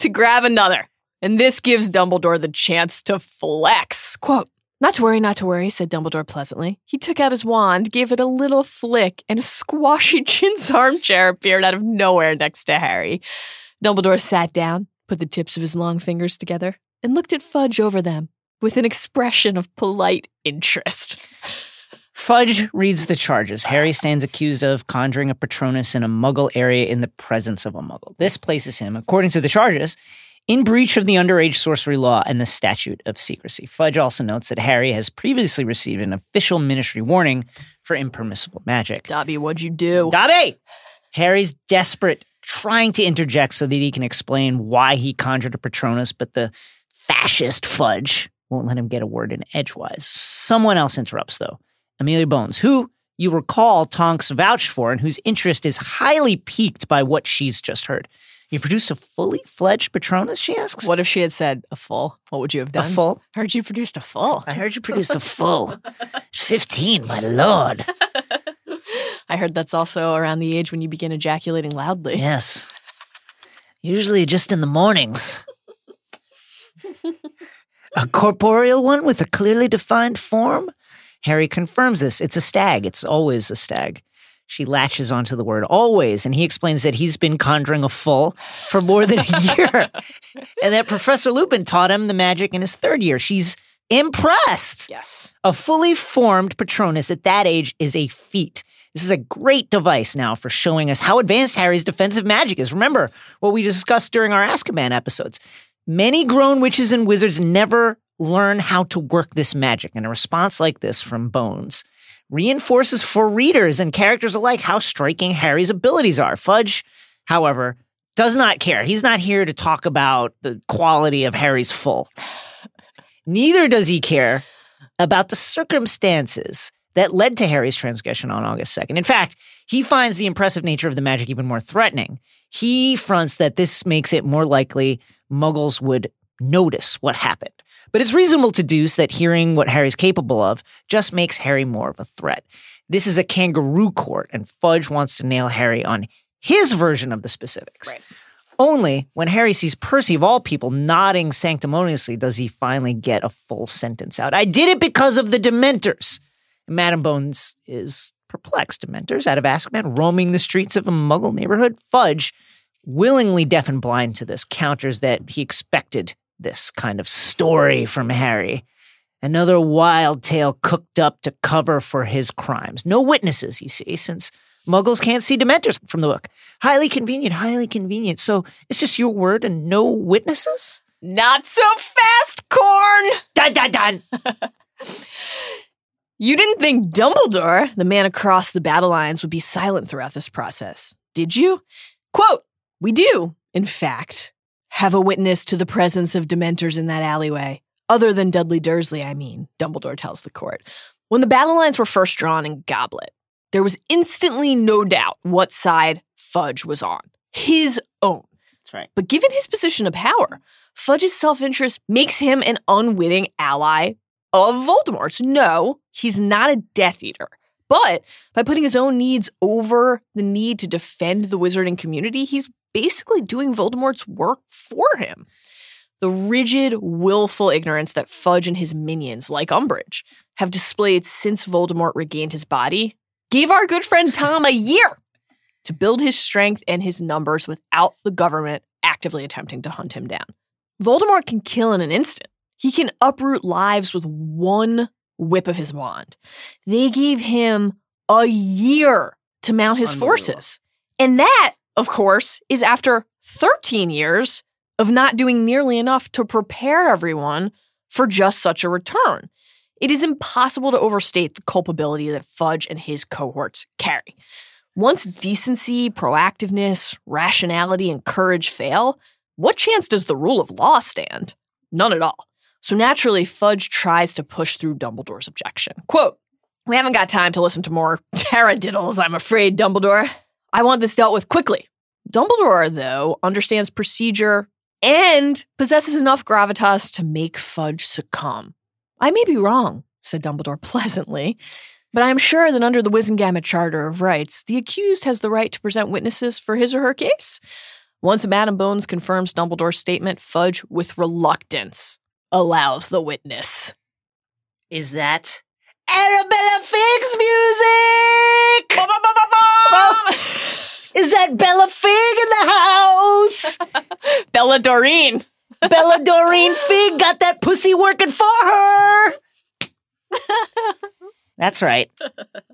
to grab another. And this gives Dumbledore the chance to flex. Quote, not to worry, not to worry, said Dumbledore pleasantly. He took out his wand, gave it a little flick, and a squashy chintz armchair appeared out of nowhere next to Harry. Dumbledore sat down, put the tips of his long fingers together, and looked at Fudge over them with an expression of polite interest. Fudge reads the charges. Harry stands accused of conjuring a Patronus in a muggle area in the presence of a muggle. This places him, according to the charges, in breach of the underage sorcery law and the statute of secrecy. Fudge also notes that Harry has previously received an official ministry warning for impermissible magic. Dobby, what'd you do? Dobby! Harry's desperate, trying to interject so that he can explain why he conjured a Patronus, but the fascist Fudge won't let him get a word in edgewise. Someone else interrupts, though. Amelia Bones, who you recall Tonks vouched for and whose interest is highly piqued by what she's just heard. You produced a fully fledged Patronus, she asks. What if she had said a full? What would you have done? A full? Heard you produced a full. I heard you produced a full. 15, my lord. I heard that's also around the age when you begin ejaculating loudly. Yes. Usually just in the mornings. A corporeal one with a clearly defined form? Harry confirms this. It's a stag. It's always a stag. She latches onto the word always, and he explains that he's been conjuring a full for more than a year, and that Professor Lupin taught him the magic in his third year. She's impressed. Yes. A fully formed Patronus at that age is a feat. This is a great device now for showing us how advanced Harry's defensive magic is. Remember what we discussed during our Azkaban episodes. Many grown witches and wizards never learn how to work this magic, and a response like this from Bones reinforces for readers and characters alike how striking Harry's abilities are. Fudge, however, does not care. He's not here to talk about the quality of Harry's full. Neither does he care about the circumstances that led to Harry's transgression on August 2nd. In fact, he finds the impressive nature of the magic even more threatening. He fronts that this makes it more likely muggles would notice what happened. But it's reasonable to deduce that hearing what Harry's capable of just makes Harry more of a threat. This is a kangaroo court, and Fudge wants to nail Harry on his version of the specifics. Right. Only when Harry sees Percy, of all people, nodding sanctimoniously does he finally get a full sentence out. I did it because of the Dementors. Madam Bones is perplexed. Dementors out of Azkaban, roaming the streets of a muggle neighborhood. Fudge, willingly deaf and blind to this, counters that he expected this kind of story from Harry. Another wild tale cooked up to cover for his crimes. No witnesses, you see, since muggles can't see Dementors from the book. Highly convenient, highly convenient. So it's just your word and no witnesses? Not so fast, Corn! Dun dun dun! You didn't think Dumbledore, the man across the battle lines, would be silent throughout this process, did you? Quote, we do, in fact, have a witness to the presence of Dementors in that alleyway. Other than Dudley Dursley, I mean, Dumbledore tells the court. When the battle lines were first drawn in Goblet, there was instantly no doubt what side Fudge was on. His own. That's right. But given his position of power, Fudge's self interest makes him an unwitting ally of Voldemort's. No, he's not a Death Eater. But by putting his own needs over the need to defend the wizarding community, he's basically doing Voldemort's work for him. The rigid, willful ignorance that Fudge and his minions, like Umbridge, have displayed since Voldemort regained his body gave our good friend Tom a year to build his strength and his numbers without the government actively attempting to hunt him down. Voldemort can kill in an instant. He can uproot lives with one whip of his wand. They gave him a year to mount his forces. And that, of course, is after 13 years of not doing nearly enough to prepare everyone for just such a return. It is impossible to overstate the culpability that Fudge and his cohorts carry. Once decency, proactiveness, rationality, and courage fail, what chance does the rule of law stand? None at all. So naturally, Fudge tries to push through Dumbledore's objection. Quote, We haven't got time to listen to more taradiddles, I'm afraid, Dumbledore. I want this dealt with quickly. Dumbledore, though, understands procedure and possesses enough gravitas to make Fudge succumb. I may be wrong, said Dumbledore pleasantly, but I am sure that under the Wizengamot Charter of Rights, the accused has the right to present witnesses for his or her case. Once Madam Bones confirms Dumbledore's statement, Fudge, with reluctance, allows the witness. Is that Arabella Figg's music? Is that Bella Figg in the house? Bella Doreen. Bella Doreen Figg got that pussy working for her. That's right.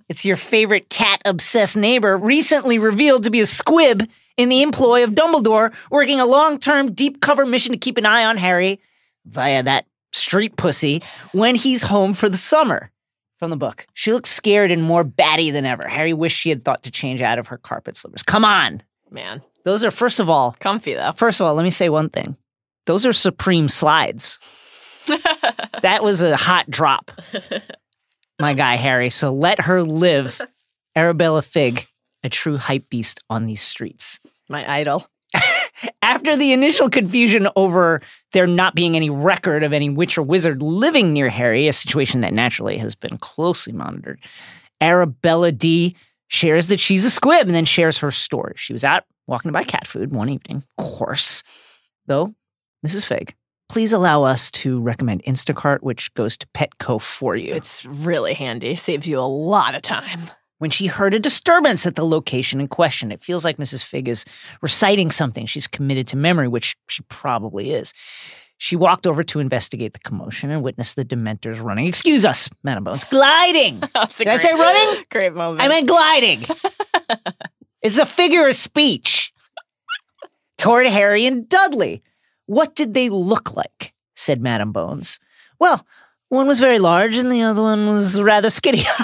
It's your favorite cat obsessed neighbor, recently revealed to be a squib in the employ of Dumbledore, working a long term deep cover mission to keep an eye on Harry via that street pussy when he's home for the summer. From the book. She looks scared and more batty than ever. Harry wished she had thought to change out of her carpet slippers. Come on. Man, Those are, first of all, comfy though. First of all, let me say one thing. Those are Supreme slides. that was a hot drop. My guy, Harry. So let her live. Arabella Figg, a true hype beast on these streets. My idol. After the initial confusion over there not being any record of any witch or wizard living near Harry, a situation that naturally has been closely monitored, Arabella D shares that she's a squib and then shares her story. She was out walking to buy cat food one evening, of course. Though, Mrs. Figg, please allow us to recommend Instacart, which goes to Petco for you. It's really handy. Saves you a lot of time. When she heard a disturbance at the location in question. It feels like Mrs. Figg is reciting something she's committed to memory, which she probably is. She walked over to investigate the commotion and witnessed the Dementors running. Excuse us, Madam Bones. Gliding. That's Did I say running? Great moment. I meant gliding. it's a figure of speech toward Harry and Dudley. What did they look like? said Madam Bones. Well, one was very large and the other one was rather skinny.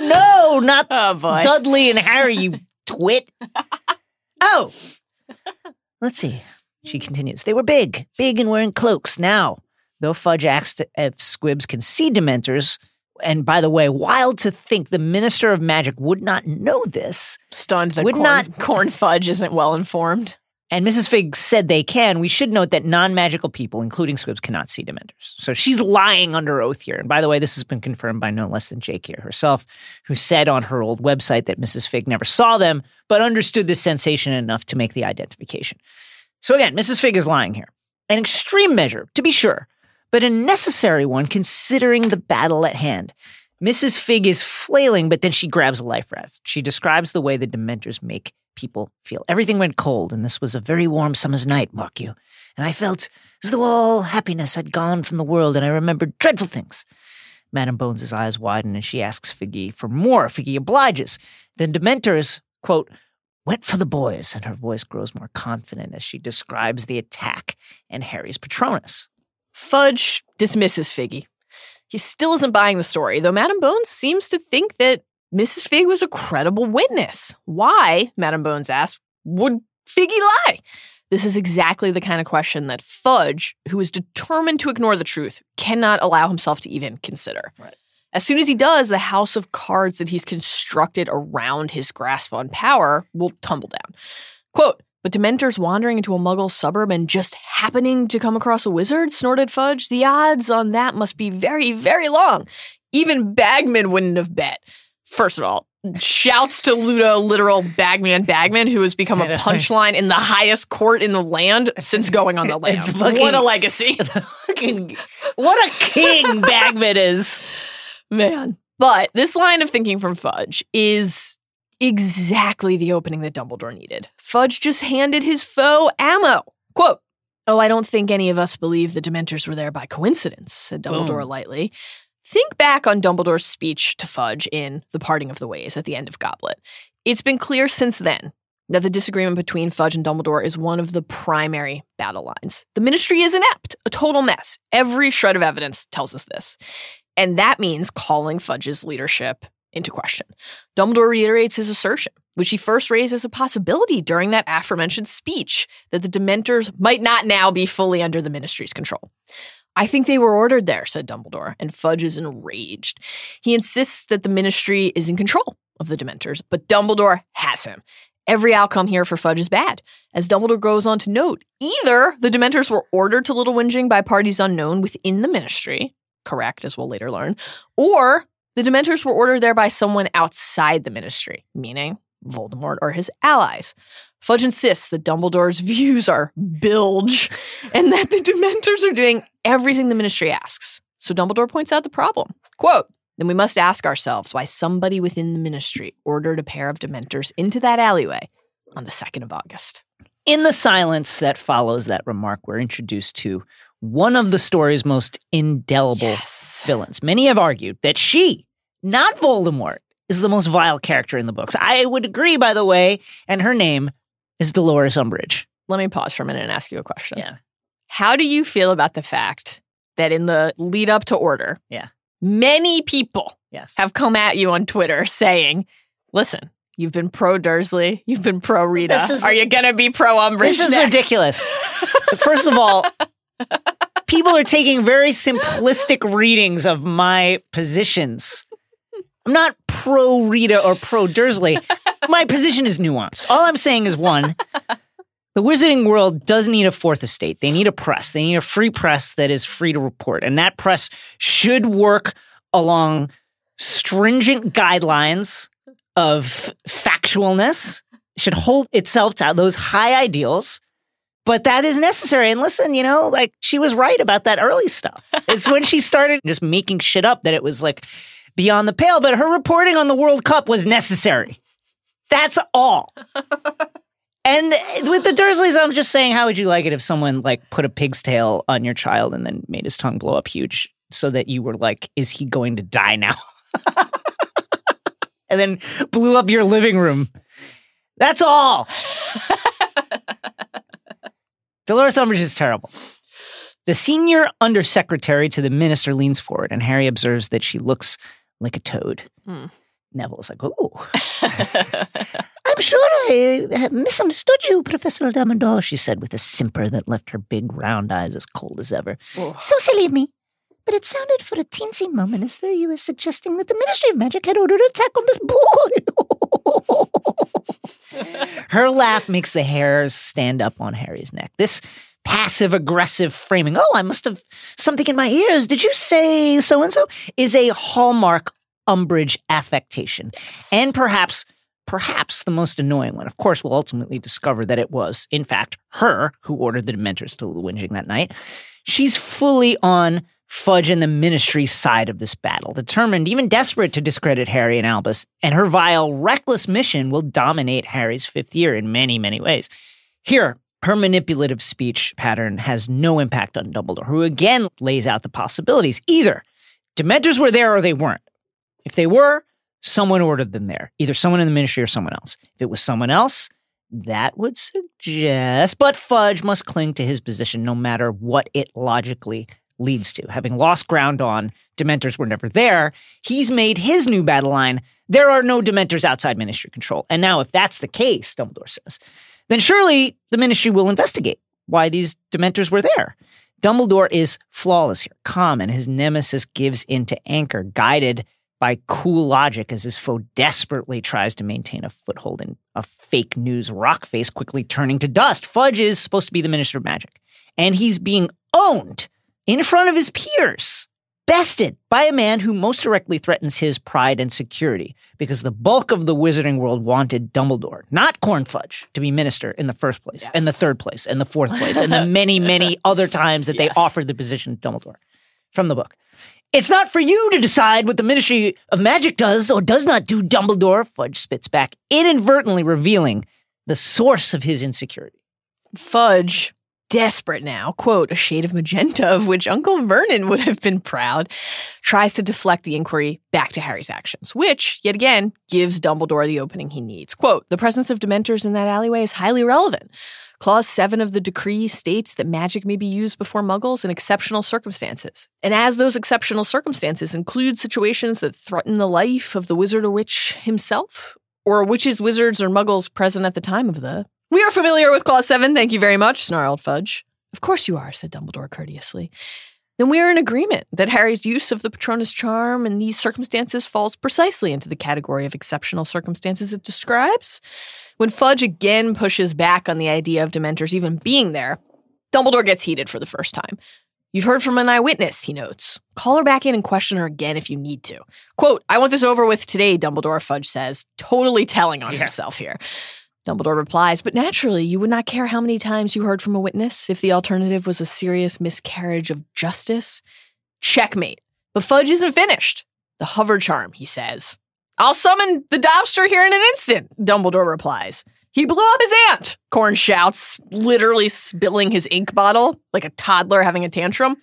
oh, no, not oh boy. Dudley and Harry, you twit. Oh, let's see. She continues. They were big, big and wearing cloaks. Now, though Fudge asks if squibs can see Dementors, and by the way, wild to think the Minister of Magic would not know this, Stunned that Would corn, not- corn fudge isn't well informed. And Mrs. Figg said they can, we should note that non magical people, including squibs, cannot see Dementors. So she's lying under oath here. And by the way, this has been confirmed by no less than J.K. herself, who said on her old website that Mrs. Figg never saw them, but understood the sensation enough to make the identification. So again, Mrs. Figg is lying here. An extreme measure, to be sure, but a necessary one considering the battle at hand. Mrs. Figg is flailing, but then she grabs a life raft. She describes the way the Dementors make people feel. Everything went cold, and this was a very warm summer's night, mark you. And I felt as though all happiness had gone from the world, and I remembered dreadful things. Madam Bones' eyes widen, and she asks Figgy for more. Figgy obliges. Then Dementors, quote, went for the boys, and her voice grows more confident as she describes the attack and Harry's Patronus. Fudge dismisses Figgy. He still isn't buying the story, though Madam Bones seems to think that Mrs. Figg was a credible witness. Why, Madam Bones asks, would Figgy lie? This is exactly the kind of question that Fudge, who is determined to ignore the truth, cannot allow himself to even consider. Right. As soon as he does, the house of cards that he's constructed around his grasp on power will tumble down. Quote, but Dementors wandering into a muggle suburb and just happening to come across a wizard, snorted Fudge. The odds on that must be very, very long. Even Bagman wouldn't have bet. First of all, shouts to Ludo, literal Bagman Bagman, who has become a punchline in the highest court in the land since going on the land. Fucking- what a legacy. Fucking, what a king Bagman is. Man. But this line of thinking from Fudge is exactly the opening that Dumbledore needed. Fudge just handed his foe ammo. Quote, Oh, I don't think any of us believe the Dementors were there by coincidence, said Dumbledore Boom. lightly. Think back on Dumbledore's speech to Fudge in The Parting of the Ways at the end of Goblet. It's been clear since then that the disagreement between Fudge and Dumbledore is one of the primary battle lines. The ministry is inept, a total mess. Every shred of evidence tells us this. And that means calling Fudge's leadership into question. Dumbledore reiterates his assertion, which he first raised as a possibility during that aforementioned speech, that the Dementors might not now be fully under the ministry's control. I think they were ordered there, said Dumbledore, and Fudge is enraged. He insists that the ministry is in control of the Dementors, but Dumbledore has him. Every outcome here for Fudge is bad. As Dumbledore goes on to note, either the Dementors were ordered to Little Whinging by parties unknown within the ministry, correct, as we'll later learn, or the Dementors were ordered there by someone outside the ministry, meaning Voldemort or his allies. Fudge insists that Dumbledore's views are bilge and that the Dementors are doing everything the ministry asks. So Dumbledore points out the problem. Quote, then we must ask ourselves why somebody within the ministry ordered a pair of Dementors into that alleyway on the 2nd of August. In the silence that follows that remark, we're introduced to one of the story's most indelible Yes. villains. Many have argued that she, not Voldemort, is the most vile character in the books. I would agree, by the way, and her name is Dolores Umbridge. Let me pause for a minute and ask you a question. Yeah. How do you feel about the fact that in the lead up to order, Yeah. many people Yes. have come at you on Twitter saying, listen, you've been pro Dursley, you've been pro Rita. Is- Are you going to be pro Umbridge? This is next?" ridiculous. First of all, people are taking very simplistic readings of my positions. I'm not pro Rita or pro Dursley. My position is nuanced. All I'm saying is one, The wizarding world does need a fourth estate. They need a press. They need a free press that is free to report. And that press should work along stringent guidelines of factualness, should hold itself to those high ideals. But that is necessary. And listen, you know, like she was right about that early stuff. It's when she started just making shit up that it was like beyond the pale. But her reporting on the World Cup was necessary. That's all. And with the Dursleys, I'm just saying, how would you like it if someone like put a pig's tail on your child and then made his tongue blow up huge so that you were like, is he going to die now? and then blew up your living room. That's all. Dolores Umbridge is terrible. The senior undersecretary to the minister leans forward, and Harry observes that she looks like a toad. Hmm. Neville's like, "Oh, I'm sure I have misunderstood you, Professor Dumbledore," she said with a simper that left her big round eyes as cold as ever. Oh. So silly of me. But it sounded for a teensy moment as though you were suggesting that the Ministry of Magic had ordered an attack on this boy. Her laugh makes the hairs stand up on Harry's neck. This passive aggressive framing, oh, I must have something in my ears. Did you say so and so? Is a hallmark Umbridge affectation. And perhaps, perhaps the most annoying one. Of course, we'll ultimately discover that it was, in fact, her who ordered the Dementors to the whinging that night. She's fully on Fudge and the Ministry side of this battle, determined, even desperate to discredit Harry and Albus, and her vile, reckless mission will dominate Harry's fifth year in many, many ways. Here, her manipulative speech pattern has no impact on Dumbledore, who again lays out the possibilities. Either Dementors were there or they weren't. If they were, someone ordered them there, either someone in the ministry or someone else. If it was someone else, that would suggest, but Fudge must cling to his position no matter what it logically leads to. Having lost ground on Dementors were never there, he's made his new battle line there are no Dementors outside ministry control. And now, if that's the case, Dumbledore says, then surely the ministry will investigate why these Dementors were there. Dumbledore is flawless here, calm, and his nemesis gives in to Anchor, guided by cool logic as his foe desperately tries to maintain a foothold in a fake news rock face quickly turning to dust. Fudge is supposed to be the Minister of Magic, and he's being owned in front of his peers, bested by a man who most directly threatens his pride and security because the bulk of the wizarding world wanted Dumbledore, not Cornfudge, to be minister in the first place, Yes. and the third place, and the fourth place, and the many, many other times that they offered the position to Dumbledore from the book. It's not for you to decide what the Ministry of Magic does or does not do, Dumbledore, Fudge spits back, inadvertently revealing the source of his insecurity. Fudge, desperate now, quote, a shade of magenta of which Uncle Vernon would have been proud, tries to deflect the inquiry back to Harry's actions, which, yet again, gives Dumbledore the opening he needs. Quote, the presence of Dementors in that alleyway is highly relevant. Clause 7 of the decree states that magic may be used before muggles in exceptional circumstances. And as those exceptional circumstances include situations that threaten the life of the wizard or witch himself, or witches, wizards, or muggles present at the time of the we are familiar with Clause 7, thank you very much, snarled Fudge. Of course you are, said Dumbledore courteously. Then we are in agreement that Harry's use of the Patronus charm in these circumstances falls precisely into the category of exceptional circumstances it describes. When Fudge again pushes back on the idea of Dementors even being there, Dumbledore gets heated for the first time. You've heard from an eyewitness, he notes. Call her back in and question her again if you need to. Quote, I want this over with today, Dumbledore, Fudge says, totally telling on Yes. himself here. Dumbledore replies, but naturally, you would not care how many times you heard from a witness if the alternative was a serious miscarriage of justice. Checkmate. But Fudge isn't finished. The hover charm, he says. I'll summon the Dobster here in an instant, Dumbledore replies. He blew up his aunt, Corn shouts, literally spilling his ink bottle like a toddler having a tantrum.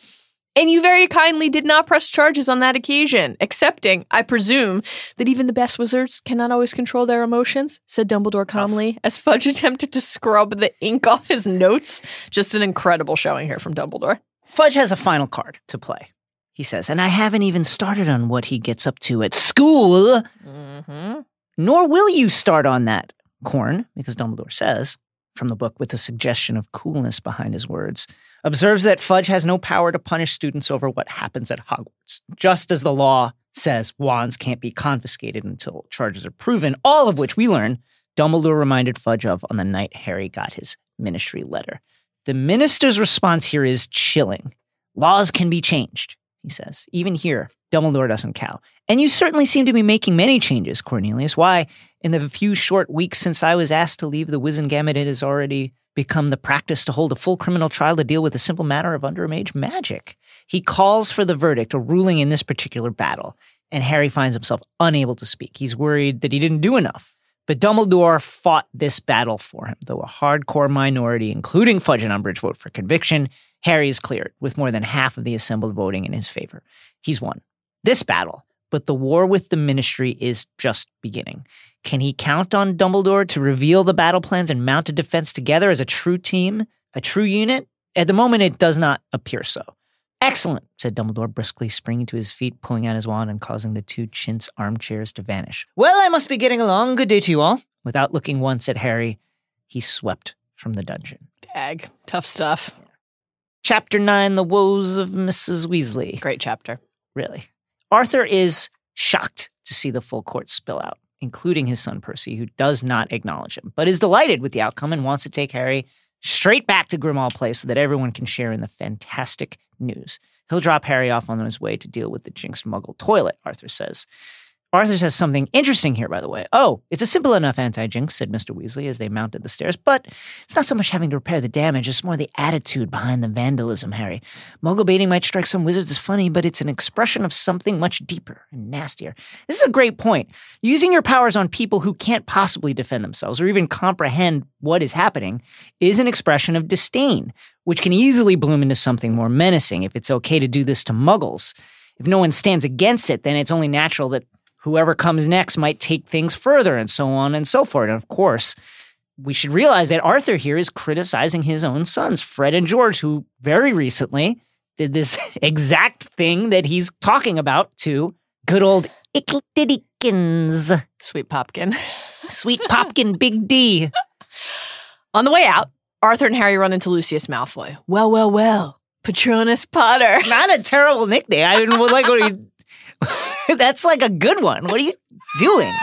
And you very kindly did not press charges on that occasion, accepting, I presume, that even the best wizards cannot always control their emotions, said Dumbledore calmly, as Fudge attempted to scrub the ink off his notes. Just an incredible showing here from Dumbledore. Fudge has a final card to play, he says, and I haven't even started on what he gets up to at school. Mm-hmm. Nor will you start on that, Corn, because Dumbledore says, from the book with a suggestion of coolness behind his words, observes that Fudge has no power to punish students over what happens at Hogwarts, just as the law says wands can't be confiscated until charges are proven, all of which we learn Dumbledore reminded Fudge of on the night Harry got his ministry letter. The minister's response here is chilling. Laws can be changed, he says. Even here, Dumbledore doesn't cow. And you certainly seem to be making many changes, Cornelius. Why, in the few short weeks since I was asked to leave the Wizengamot, it has already become the practice to hold a full criminal trial to deal with a simple matter of underage magic. He calls for the verdict, a ruling in this particular battle, and Harry finds himself unable to speak. He's worried that he didn't do enough. But Dumbledore fought this battle for him. Though a hardcore minority, including Fudge and Umbridge, vote for conviction, Harry is cleared, with more than half of the assembled voting in his favor. He's won this battle, but the war with the Ministry is just beginning. Can he count on Dumbledore to reveal the battle plans and mount a defense together as a true team, a true unit? At the moment, it does not appear so. Excellent, said Dumbledore briskly, springing to his feet, pulling out his wand, and causing the two chintz armchairs to vanish. Well, I must be getting along. Good day to you all. Without looking once at Harry, he swept from the dungeon. Dag. Tough stuff. Chapter 9 The Woes of Mrs. Weasley. Great chapter. Really. Arthur is shocked to see the full court spill out, including his son Percy, who does not acknowledge him, but is delighted with the outcome and wants to take Harry straight back to Grimmauld Place so that everyone can share in the fantastic news. He'll drop Harry off on his way to deal with the jinxed Muggle toilet, Arthur says. Arthur says something interesting here, by the way. Oh, it's a simple enough anti jinx, said Mr. Weasley as they mounted the stairs, but it's not so much having to repair the damage, it's more the attitude behind the vandalism, Harry. Muggle baiting might strike some wizards as funny, but it's an expression of something much deeper and nastier. This is a great point. Using your powers on people who can't possibly defend themselves or even comprehend what is happening is an expression of disdain, which can easily bloom into something more menacing if it's okay to do this to muggles. If no one stands against it, then it's only natural that whoever comes next might take things further and so on and so forth. And of course, we should realize that Arthur here is criticizing his own sons, Fred and George, who very recently did this exact thing that he's talking about to good old Ickledeekins. Sweet Popkin. Sweet Popkin Big D. On the way out, Arthur and Harry run into Lucius Malfoy. Well, well, well. Patronus Potter. Not a terrible nickname. I mean, like what you That's like a good one. What are you doing?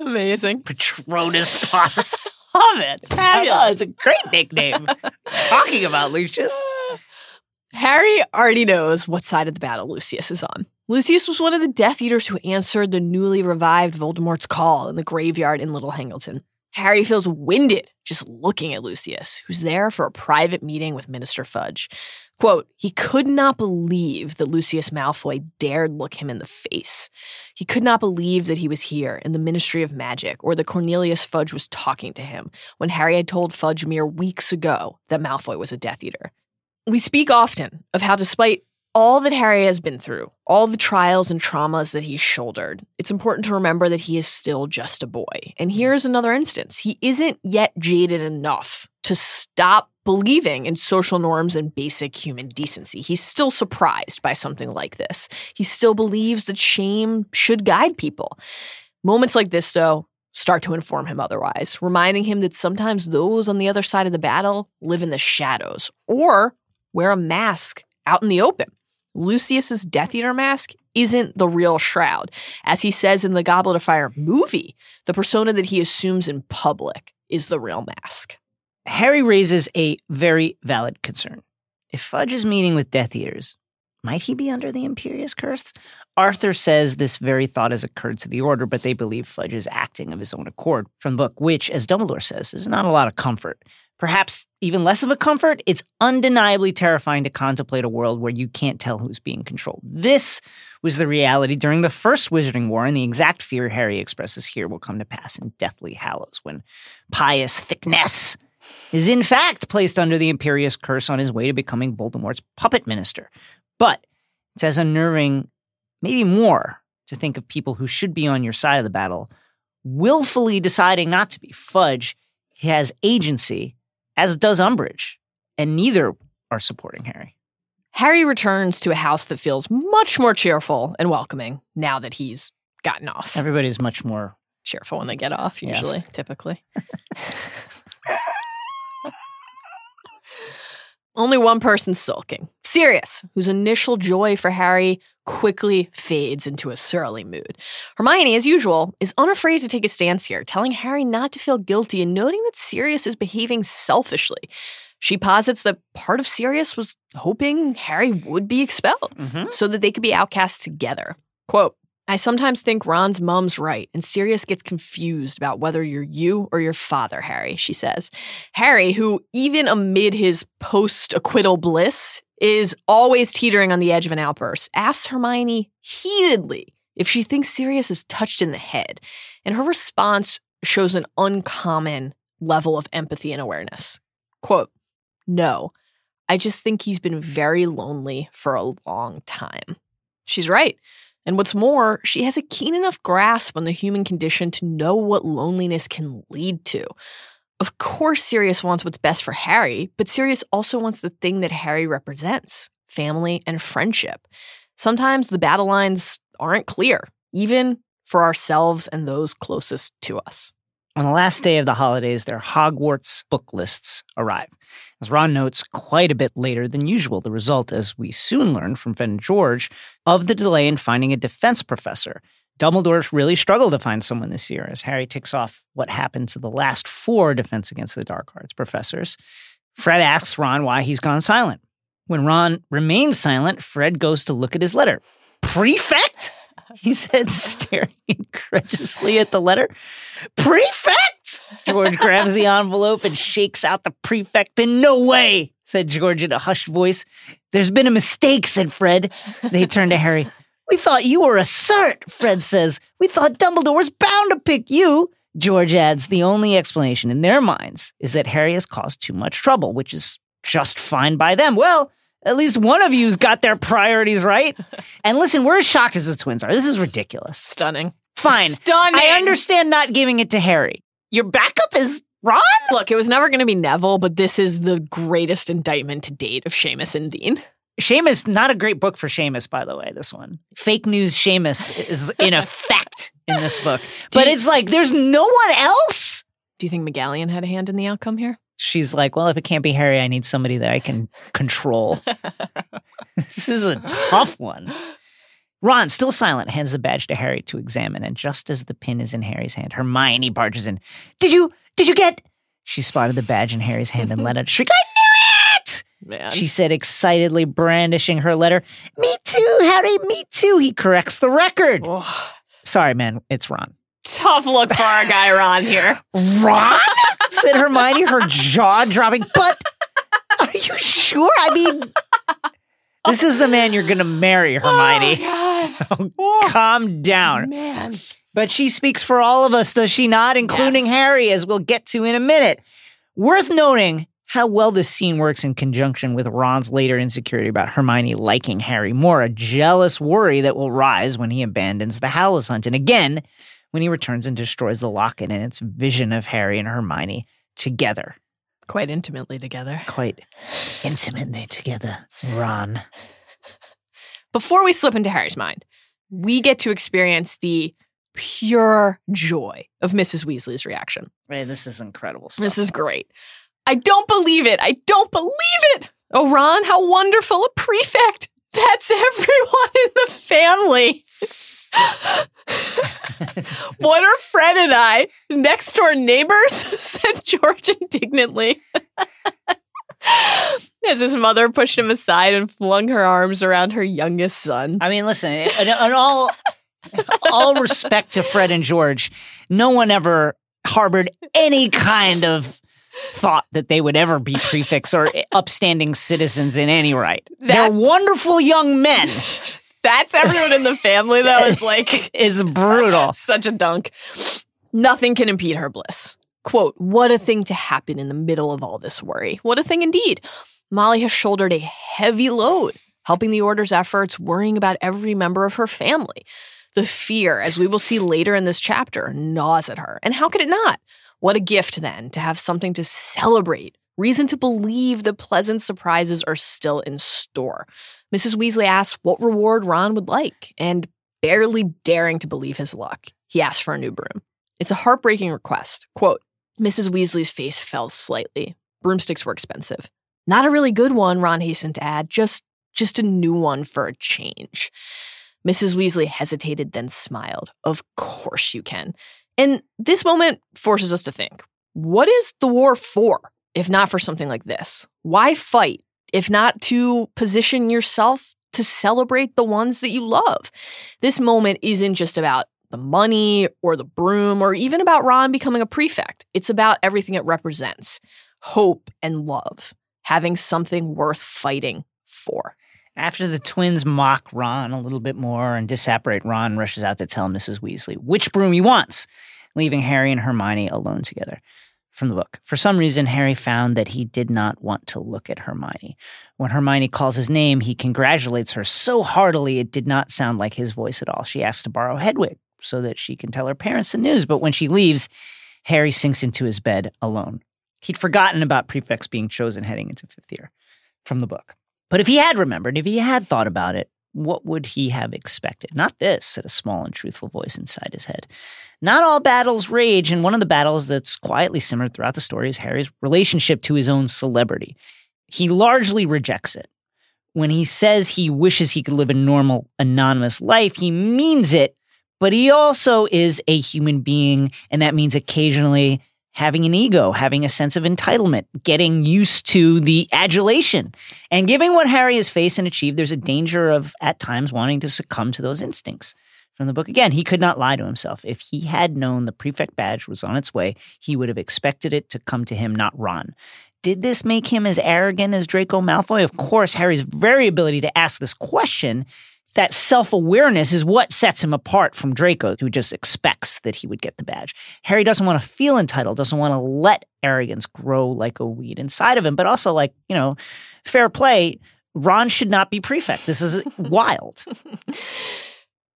Amazing. Patronus Potter. Love it. It's fabulous. it's a great nickname. Talking about Lucius. Harry already knows what side of the battle Lucius is on. Lucius was one of the Death Eaters who answered the newly revived Voldemort's call in the graveyard in Little Hangleton. Harry feels winded just looking at Lucius, who's there for a private meeting with Minister Fudge. Quote, he could not believe that Lucius Malfoy dared look him in the face. He could not believe that he was here in the Ministry of Magic or that Cornelius Fudge was talking to him when Harry had told Fudge mere weeks ago that Malfoy was a Death Eater. We speak often of how, despite all that Harry has been through, all the trials and traumas that he's shouldered, it's important to remember that he is still just a boy. And here's another instance he isn't yet jaded enough to stop believing in social norms and basic human decency. He's still surprised by something like this. He still believes that shame should guide people. Moments like this, though, start to inform him otherwise, reminding him that sometimes those on the other side of the battle live in the shadows or wear a mask out in the open. Lucius's Death Eater mask isn't the real Shroud. As he says in the Goblet of Fire movie, the persona that he assumes in public is the real mask. Harry raises a very valid concern. If Fudge is meeting with Death Eaters, might he be under the Imperius curse? Arthur says this very thought has occurred to the Order, but they believe Fudge is acting of his own accord from the book, which, as Dumbledore says, is not a lot of comfort. Perhaps even less of a comfort, it's undeniably terrifying to contemplate a world where you can't tell who's being controlled. This was the reality during the first Wizarding War, and the exact fear Harry expresses here will come to pass in Deathly Hallows when Pius Thicknesse is in fact placed under the Imperius curse on his way to becoming Voldemort's puppet minister. But it's as unnerving, maybe more, to think of people who should be on your side of the battle willfully deciding not to be. Fudge has agency, as does Umbridge, and neither are supporting Harry. Harry returns to a house that feels much more cheerful and welcoming now that he's gotten off. Everybody's much more. cheerful when they get off, Yes. usually, typically. Only one person's sulking. Sirius, whose initial joy for Harry quickly fades into a surly mood. Hermione, as usual, is unafraid to take a stance here, telling Harry not to feel guilty and noting that Sirius is behaving selfishly. She posits that part of Sirius was hoping Harry would be expelled Mhm. so that they could be outcast together. Quote, I sometimes think Ron's mom's right, and Sirius gets confused about whether you're you or your father, Harry, she says. Harry, who even amid his post acquittal bliss is always teetering on the edge of an outburst, asks Hermione heatedly if she thinks Sirius is touched in the head, and her response shows an uncommon level of empathy and awareness. Quote, No, I just think he's been very lonely for a long time. She's right. And what's more, she has a keen enough grasp on the human condition to know what loneliness can lead to. Of course, Sirius wants what's best for Harry, but Sirius also wants the thing that Harry represents family and friendship. Sometimes the battle lines aren't clear, even for ourselves and those closest to us. On the last day of the holidays, their Hogwarts book lists arrive. As Ron notes quite a bit later than usual, the result, as we soon learn from and George, of the delay in finding a defense professor. Dumbledore really struggled to find someone this year as Harry ticks off what happened to the last four Defense Against the Dark Arts professors. Fred asks Ron why he's gone silent. When Ron remains silent, Fred goes to look at his letter. Prefect? He said, staring incredulously at the letter. Prefect! George grabs the envelope and shakes out the prefect pin. No way, said George in a hushed voice. There's been a mistake, said Fred. They turn to Harry. We thought you were a cert, Fred says. We thought Dumbledore was bound to pick you. George adds, the only explanation in their minds is that Harry has caused too much trouble, which is just fine by them. Well, at least one of you's got their priorities right. And listen, we're as shocked as the twins are. This is ridiculous. Stunning. Fine. Stunning. I understand not giving it to Harry. Your backup is Ron? Look, it was never going to be Neville, but this is the greatest indictment to date of Seamus and Dean. Seamus, not a great book for Seamus, by the way, this one. Fake news Seamus is in effect in this book. But you- it's like, there's no one else. Do you think McGonagall had a hand in the outcome here? She's like, well, if it can't be Harry, I need somebody that I can control. this is a tough one. Ron, still silent, hands the badge to Harry to examine, and just as the pin is in Harry's hand, Hermione barges in. Did you did you get She spotted the badge in Harry's hand and let out a shriek. I knew it! Man. She said excitedly, brandishing her letter. Me too, Harry, me too. He corrects the record. Oh, Sorry, man, it's Ron. Tough look for our guy Ron here. Ron? said Hermione, her jaw dropping. But are you sure? I mean, this is the man you're going to marry, oh, Hermione. Oh, So calm down. man. But she speaks for all of us, does she not? Including Yes. Harry, as we'll get to in a minute. Worth noting how well this scene works in conjunction with Ron's later insecurity about Hermione liking Harry more, a jealous worry that will rise when he abandons the Hallows Hunt. And again, when he returns and destroys the locket and its vision of Harry and Hermione together. Quite intimately together. Quite intimately together, Ron. Before we slip into Harry's mind, we get to experience the pure joy of Mrs. Weasley's reaction. Man, this is incredible stuff. This is great. I don't believe it. I don't believe it. Oh, Ron, how wonderful a prefect. That's everyone in the family. what are Fred and I, next door neighbors? said George indignantly. As his mother pushed him aside and flung her arms around her youngest son. I mean, listen, in, in all all respect to Fred and George, no one ever harbored any kind of thought that they would ever be prefix or upstanding citizens in any right. They're wonderful young men. That's everyone in the family, though, is like Is brutal. Such a dunk. Nothing can impede her bliss. Quote, what a thing to happen in the middle of all this worry. What a thing indeed. Molly has shouldered a heavy load, helping the Order's efforts, worrying about every member of her family. The fear, as we will see later in this chapter, gnaws at her. And how could it not? What a gift, then, to have something to celebrate, reason to believe the pleasant surprises are still in store. Mrs. Weasley asks what reward Ron would like, and barely daring to believe his luck, he asks for a new broom. It's a heartbreaking request. Quote, Mrs. Weasley's face fell slightly. Broomsticks were expensive. Not a really good one, Ron hastened to add, just just a new one for a change. Mrs. Weasley hesitated, then smiled. Of course you can. And this moment forces us to think what is the war for, if not for something like this? Why fight, if not to position yourself to celebrate the ones that you love? This moment isn't just about the money or the broom or even about Ron becoming a prefect. It's about everything it represents hope and love, having something worth fighting for. After the twins mock Ron a little bit more and disapparate, Ron rushes out to tell Mrs. Weasley which broom he wants, leaving Harry and Hermione alone together. From the book. For some reason, Harry found that he did not want to look at Hermione. When Hermione calls his name, he congratulates her so heartily it did not sound like his voice at all. She asks to borrow Hedwig so that she can tell her parents the news, but when she leaves, Harry sinks into his bed alone. He'd forgotten about prefects being chosen heading into fifth year from the book. But if he had remembered, if he had thought about it, what would he have expected? Not this, said a small and truthful voice inside his head. Not all battles rage, and one of the battles that's quietly simmered throughout the story is Harry's relationship to his own celebrity. He largely rejects it. When he says he wishes he could live a normal, anonymous life, he means it, but he also is a human being, and that means occasionally having an ego, having a sense of entitlement, getting used to the adulation. And given what Harry has faced and achieved, there's a danger of at times wanting to succumb to those instincts. From the book again, he could not lie to himself. If he had known the prefect badge was on its way, he would have expected it to come to him, not Ron. Did this make him as arrogant as Draco Malfoy? Of course, Harry's very ability to ask this question that self awareness is what sets him apart from Draco, who just expects that he would get the badge. Harry doesn't want to feel entitled, doesn't want to let arrogance grow like a weed inside of him, but also, like, you know, fair play. Ron should not be prefect. This is wild.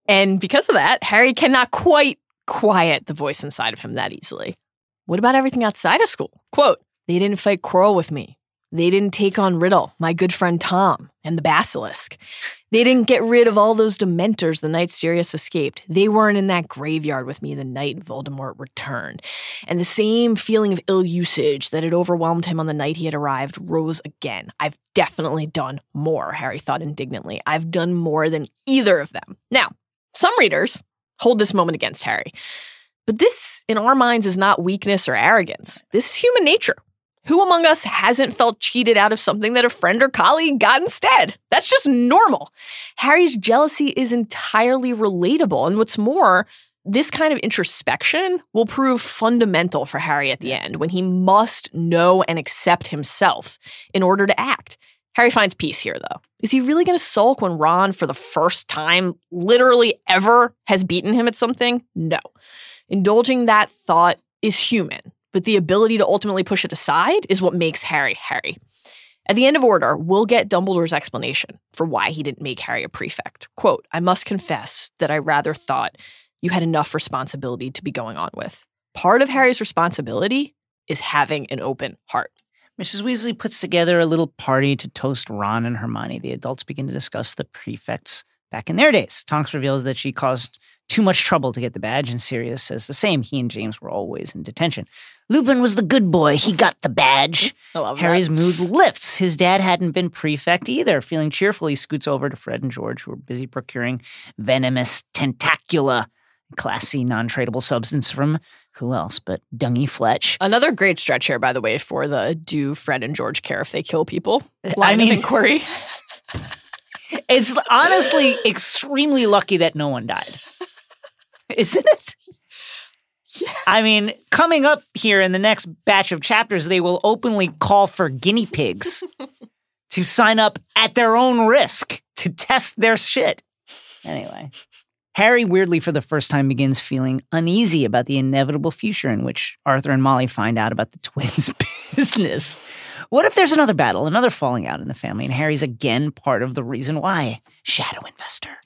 and because of that, Harry cannot quite quiet the voice inside of him that easily. What about everything outside of school? Quote, they didn't fight quarrel with me. They didn't take on Riddle, my good friend Tom, and the Basilisk. They didn't get rid of all those Dementors the night Sirius escaped. They weren't in that graveyard with me the night Voldemort returned. And the same feeling of ill usage that had overwhelmed him on the night he had arrived rose again. I've definitely done more, Harry thought indignantly. I've done more than either of them. Now, some readers hold this moment against Harry. But this, in our minds, is not weakness or arrogance. This is human nature. Who among us hasn't felt cheated out of something that a friend or colleague got instead? That's just normal. Harry's jealousy is entirely relatable. And what's more, this kind of introspection will prove fundamental for Harry at the end when he must know and accept himself in order to act. Harry finds peace here, though. Is he really going to sulk when Ron, for the first time, literally ever, has beaten him at something? No. Indulging that thought is human but the ability to ultimately push it aside is what makes Harry Harry. At the end of Order, we'll get Dumbledore's explanation for why he didn't make Harry a prefect. Quote, I must confess that I rather thought you had enough responsibility to be going on with. Part of Harry's responsibility is having an open heart. Mrs. Weasley puts together a little party to toast Ron and Hermione. The adults begin to discuss the prefects back in their days. Tonks reveals that she caused too much trouble to get the badge, and Sirius says the same. He and James were always in detention. Lupin was the good boy. He got the badge. Harry's that. mood lifts. His dad hadn't been prefect either. Feeling cheerful, he scoots over to Fred and George, who are busy procuring venomous tentacula, Class C non tradable substance from who else but Dungy Fletch. Another great stretch here, by the way, for the do Fred and George care if they kill people I line mean- of inquiry. It's honestly extremely lucky that no one died. Isn't it? Yeah. I mean, coming up here in the next batch of chapters, they will openly call for guinea pigs to sign up at their own risk to test their shit. Anyway, Harry weirdly for the first time begins feeling uneasy about the inevitable future in which Arthur and Molly find out about the twins' business. What if there's another battle, another falling out in the family, and Harry's again part of the reason why? Shadow investor.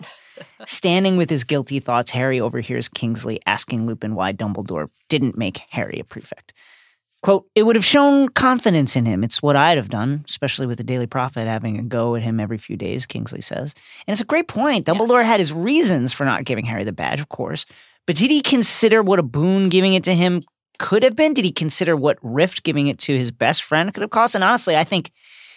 Standing with his guilty thoughts, Harry overhears Kingsley asking Lupin why Dumbledore didn't make Harry a prefect. Quote, it would have shown confidence in him. It's what I'd have done, especially with the Daily Prophet having a go at him every few days, Kingsley says. And it's a great point. Dumbledore Yes. had his reasons for not giving Harry the badge, of course. But did he consider what a boon giving it to him could have been? Did he consider what Rift giving it to his best friend could have cost? And honestly, I think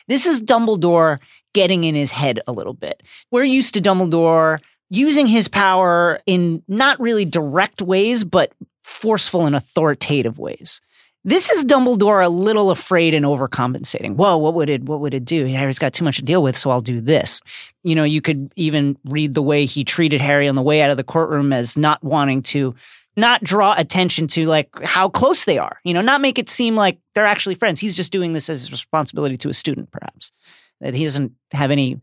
this is Dumbledore getting in his head a little bit. We're used to Dumbledore using his power in not really direct ways, but forceful and authoritative ways. This is Dumbledore a little afraid and overcompensating. Whoa, what would it what would it do? Harry's got too much to deal with, so I'll do this. You know, you could even read the way he treated Harry on the way out of the courtroom as not wanting to not draw attention to like how close they are. You know, not make it seem like they're actually friends. He's just doing this as his responsibility to a student, perhaps. That he doesn't have any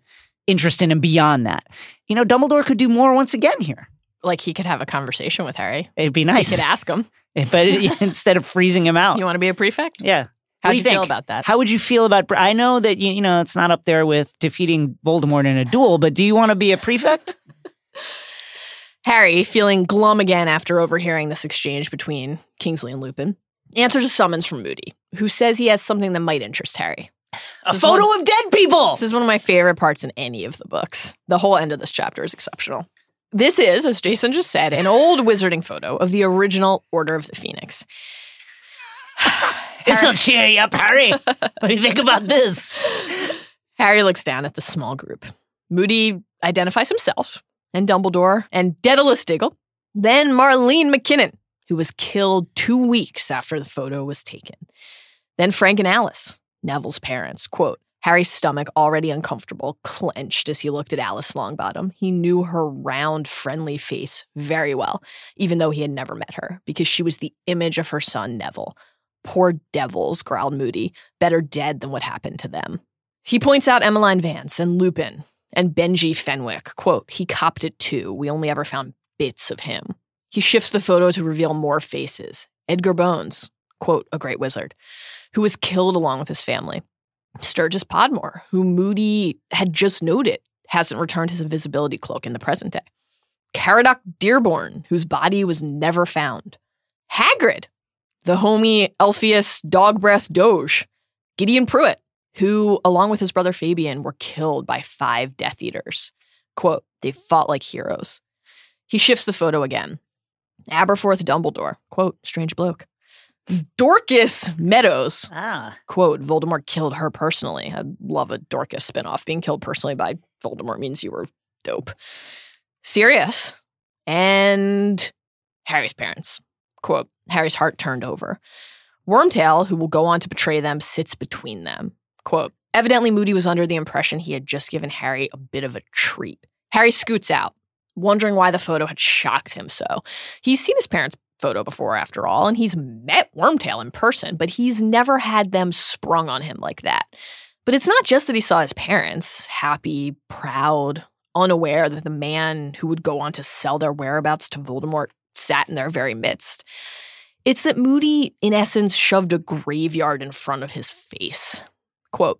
interest in him beyond that. You know, Dumbledore could do more once again here. Like he could have a conversation with Harry. It'd be nice. He could ask him, but instead of freezing him out. "You want to be a prefect?" yeah. How do you you feel about that? How would you feel about? I know that you, you know it's not up there with defeating Voldemort in a duel, but do you want to be a prefect? Harry, feeling glum again after overhearing this exchange between Kingsley and Lupin, answers a summons from Moody, who says he has something that might interest Harry. A This photo one- of dead people. This is one of my favorite parts in any of the books. The whole end of this chapter is exceptional. This is, as Jason just said, an old wizarding photo of the original Order of the Phoenix. This will cheer you up, Harry. what do you think about this? Harry looks down at the small group. Moody identifies himself and Dumbledore and Daedalus Diggle, then Marlene McKinnon, who was killed two weeks after the photo was taken. Then Frank and Alice, Neville's parents. Quote, Harry's stomach, already uncomfortable, clenched as he looked at Alice Longbottom. He knew her round, friendly face very well, even though he had never met her, because she was the image of her son, Neville. Poor devils, growled Moody. Better dead than what happened to them. He points out Emmeline Vance and Lupin and Benji Fenwick. Quote, he copped it too. We only ever found bits of him. He shifts the photo to reveal more faces. Edgar Bones, quote, a great wizard, who was killed along with his family. Sturgis Podmore, who Moody had just noted hasn't returned his invisibility cloak in the present day. Caradoc Dearborn, whose body was never found. Hagrid, the homie Elphias Dog Breath Doge. Gideon Prewett, who, along with his brother Fabian, were killed by five Death Eaters. Quote, they fought like heroes. He shifts the photo again. Aberforth Dumbledore, quote, strange bloke. Dorcas Meadowes, Ah, quote, Voldemort killed her personally. I'd love a Dorcas spinoff. Being killed personally by Voldemort means you were dope. Sirius and Harry's parents, quote, Harry's heart turned over. Wormtail, who will go on to betray them, sits between them. Quote, evidently Moody was under the impression he had just given Harry a bit of a treat. Harry scoots out, wondering why the photo had shocked him so. He's seen his parents' photo before, after all, and he's met Wormtail in person, but he's never had them sprung on him like that. But it's not just that he saw his parents happy, proud, unaware that the man who would go on to sell their whereabouts to Voldemort sat in their very midst. It's that Moody, in essence, shoved a graveyard in front of his face. Quote,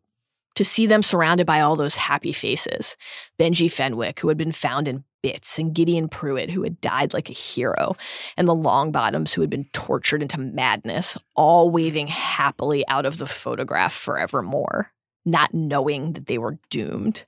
to see them surrounded by all those happy faces. Benji Fenwick, who had been found in bits, and Gideon Prewett, who had died like a hero, and the Longbottoms, who had been tortured into madness, all waving happily out of the photograph forevermore, not knowing that they were doomed.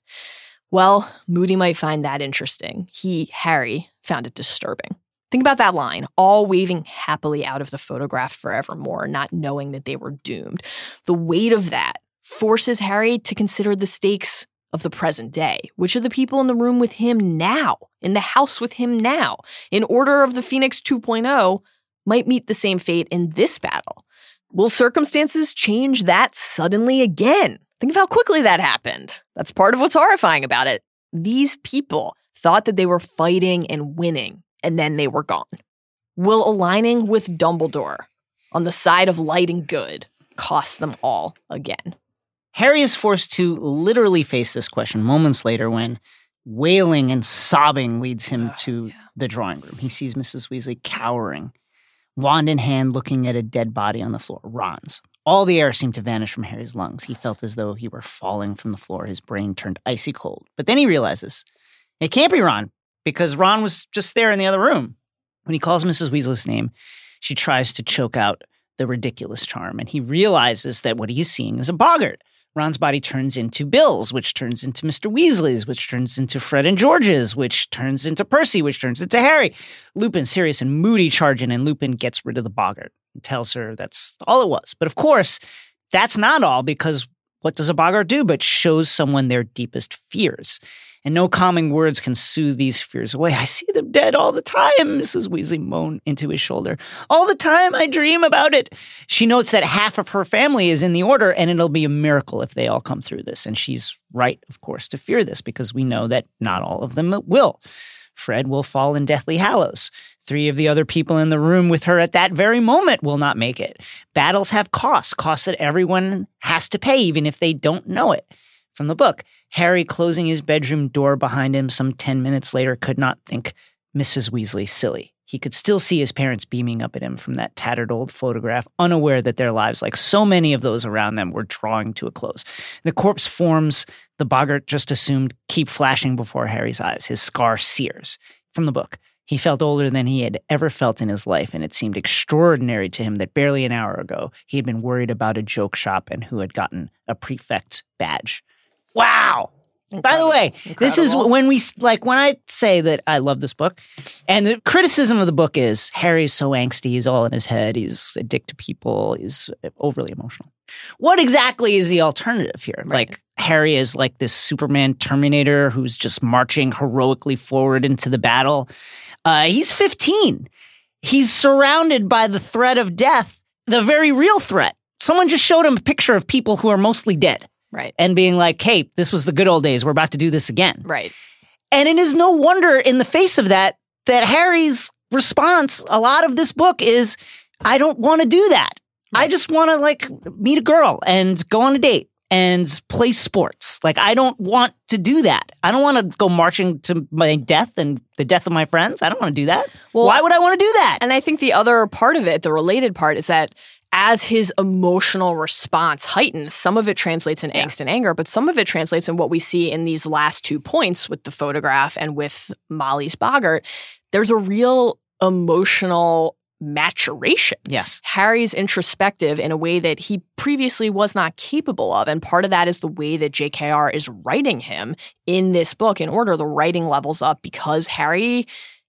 Well, Moody might find that interesting. He, Harry, found it disturbing. Think about that line, all waving happily out of the photograph forevermore, not knowing that they were doomed. The weight of that forces Harry to consider the stakes of the present day. Which are the people in the room with him now, in the house with him now, in Order of the Phoenix 2.0, might meet the same fate in this battle? Will circumstances change that suddenly again? Think of how quickly that happened. That's part of what's horrifying about it. These people thought that they were fighting and winning, and then they were gone. Will aligning with Dumbledore on the side of light and good cost them all again? Harry is forced to literally face this question moments later when wailing and sobbing leads him ah, to the drawing room. He sees Mrs. Weasley cowering, wand in hand, looking at a dead body on the floor, Ron's. All the air seemed to vanish from Harry's lungs. He felt as though he were falling from the floor. His brain turned icy cold. But then he realizes it can't be Ron because Ron was just there in the other room. When he calls Mrs. Weasley's name, she tries to choke out the ridiculous charm, and he realizes that what he's seeing is a boggart. Ron's body turns into Bill's, which turns into Mr. Weasley's, which turns into Fred and George's, which turns into Percy, which turns into Harry. Lupin, Sirius, and Moody charge in, and Lupin gets rid of the boggart and tells her that's all it was. But of course, that's not all because what does a boggart do but shows someone their deepest fears? And no calming words can soothe these fears away. I see them dead all the time, Mrs. Weasley moaned into his shoulder. All the time I dream about it. She notes that half of her family is in the order, and it'll be a miracle if they all come through this. And she's right, of course, to fear this because we know that not all of them will. Fred will fall in Deathly Hallows. Three of the other people in the room with her at that very moment will not make it. Battles have costs, costs that everyone has to pay, even if they don't know it. From the book, Harry closing his bedroom door behind him some 10 minutes later could not think Mrs. Weasley silly. He could still see his parents beaming up at him from that tattered old photograph, unaware that their lives, like so many of those around them, were drawing to a close. The corpse forms the boggart just assumed keep flashing before Harry's eyes. His scar sears. From the book, he felt older than he had ever felt in his life, and it seemed extraordinary to him that barely an hour ago he had been worried about a joke shop and who had gotten a prefect's badge. Wow. By the way, this is when we like when I say that I love this book, and the criticism of the book is Harry's so angsty, he's all in his head, he's a dick to people, he's overly emotional. What exactly is the alternative here? Like Harry is like this Superman Terminator who's just marching heroically forward into the battle. Uh, he's 15. He's surrounded by the threat of death, the very real threat. Someone just showed him a picture of people who are mostly dead Right. and being like, hey, this was the good old days. We're about to do this again. Right. And it is no wonder in the face of that, that Harry's response, a lot of this book is, I don't want to do that. I just want to like meet a girl and go on a date and play sports. Like, I don't want to do that. I don't want to go marching to my death and the death of my friends. I don't want to do that. Well- Why would I want to do that? And I think the other part of it, the related part, is that as his emotional response heightens, some of it translates in angst and anger, but some of it translates in what we see in these last two points with the photograph and with Molly's Boggart. There's a real emotional maturation. yes. Harry's introspective in a way that he previously was not capable of. And part of that is the way that JKR is writing him in this book in order the writing levels up because Harry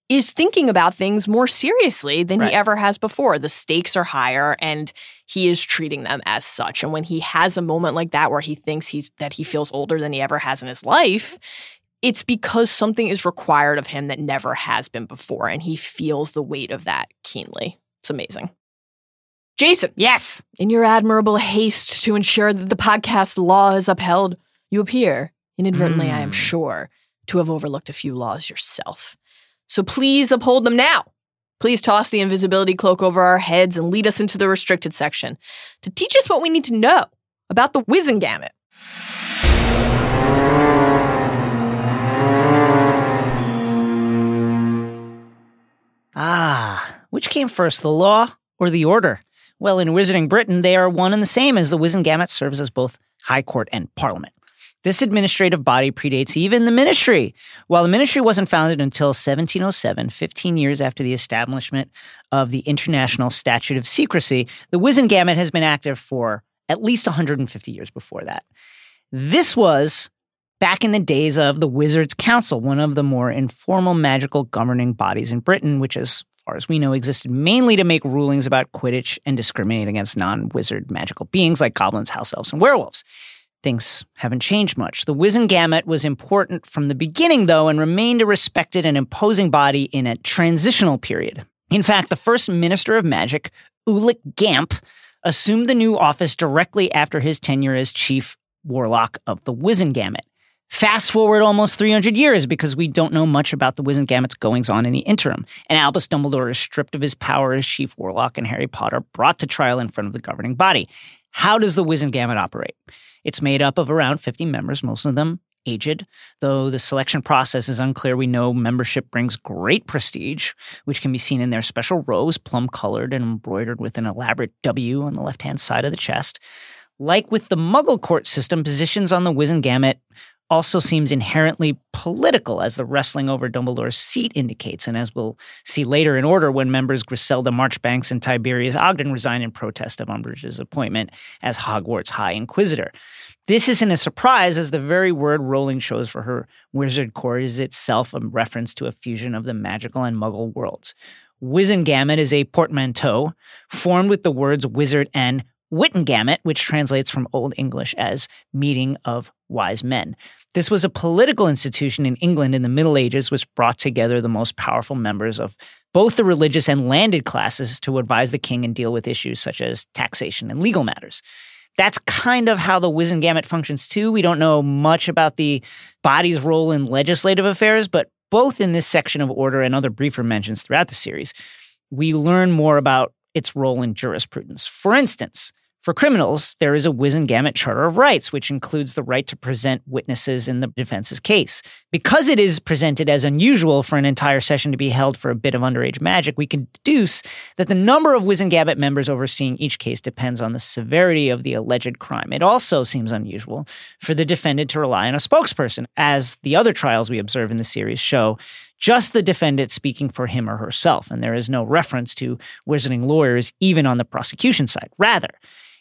is thinking about things more seriously than Right. he ever has before. The stakes are higher and he is treating them as such. And when he has a moment like that where he thinks he's that he feels older than he ever has in his life, it's because something is required of him that never has been before and he feels the weight of that keenly. It's amazing. Jason, Yes. in your admirable haste to ensure that the podcast law is upheld, you appear, inadvertently, I am Hmm. sure, to have overlooked a few laws yourself. So please uphold them now. Please toss the invisibility cloak over our heads and lead us into the restricted section to teach us what we need to know about the Wizengamot. Ah, which came first, the law or the order? Well, in Wizarding Britain, they are one and the same, as the Wizengamot serves as both High Court and Parliament. This administrative body predates even the ministry. While the ministry wasn't founded until 1707, 15 years after the establishment of the International Statute of Secrecy, the Wizengamot has been active for at least 150 years before that. This was back in the days of the Wizards Council, one of the more informal magical governing bodies in Britain, which, as far as we know, existed mainly to make rulings about Quidditch and discriminate against non wizard magical beings like goblins, house elves, and werewolves. Things haven't changed much. The Wizengamot was important from the beginning, though, and remained a respected and imposing body in a transitional period. In fact, the first Minister of Magic, Ulick Gamp, assumed the new office directly after his tenure as Chief Warlock of the Wizengamot. Fast forward almost 300 years because we don't know much about the Wizengamot's goings on in the interim, and Albus Dumbledore is stripped of his power as Chief Warlock and Harry Potter brought to trial in front of the governing body. How does the Wizengamot operate? It's made up of around 50 members, most of them aged. Though the selection process is unclear, we know membership brings great prestige, which can be seen in their special robes, plum colored and embroidered with an elaborate W on the left hand side of the chest. Like with the Muggle court system, positions on the Wizengamot also seems inherently political, as the wrestling over Dumbledore's seat indicates, and as we'll see later in order when members Griselda Marchbanks and Tiberius Ogden resign in protest of Umbridge's appointment as Hogwarts High Inquisitor. This isn't a surprise, as the very word Rowling chose for her wizard court is itself a reference to a fusion of the magical and Muggle worlds. Wizengamot is a portmanteau formed with the words wizard and Witenagemot, which translates from Old English as meeting of wise men. This was a political institution in England in the Middle Ages, which brought together the most powerful members of both the religious and landed classes to advise the king and deal with issues such as taxation and legal matters. That's kind of how the Wizengamot functions too. We don't know much about the body's role in legislative affairs, but both in this section of order and other briefer mentions throughout the series, we learn more about its role in jurisprudence. For instance, for criminals, there is a Wizengamot Charter of Rights, which includes the right to present witnesses in the defense's case. Because it is presented as unusual for an entire session to be held for a bit of underage magic, we can deduce that the number of Wizengamot members overseeing each case depends on the severity of the alleged crime. It also seems unusual for the defendant to rely on a spokesperson, as the other trials we observe in the series show just the defendant speaking for him or herself, and there is no reference to wizarding lawyers even on the prosecution side. Rather,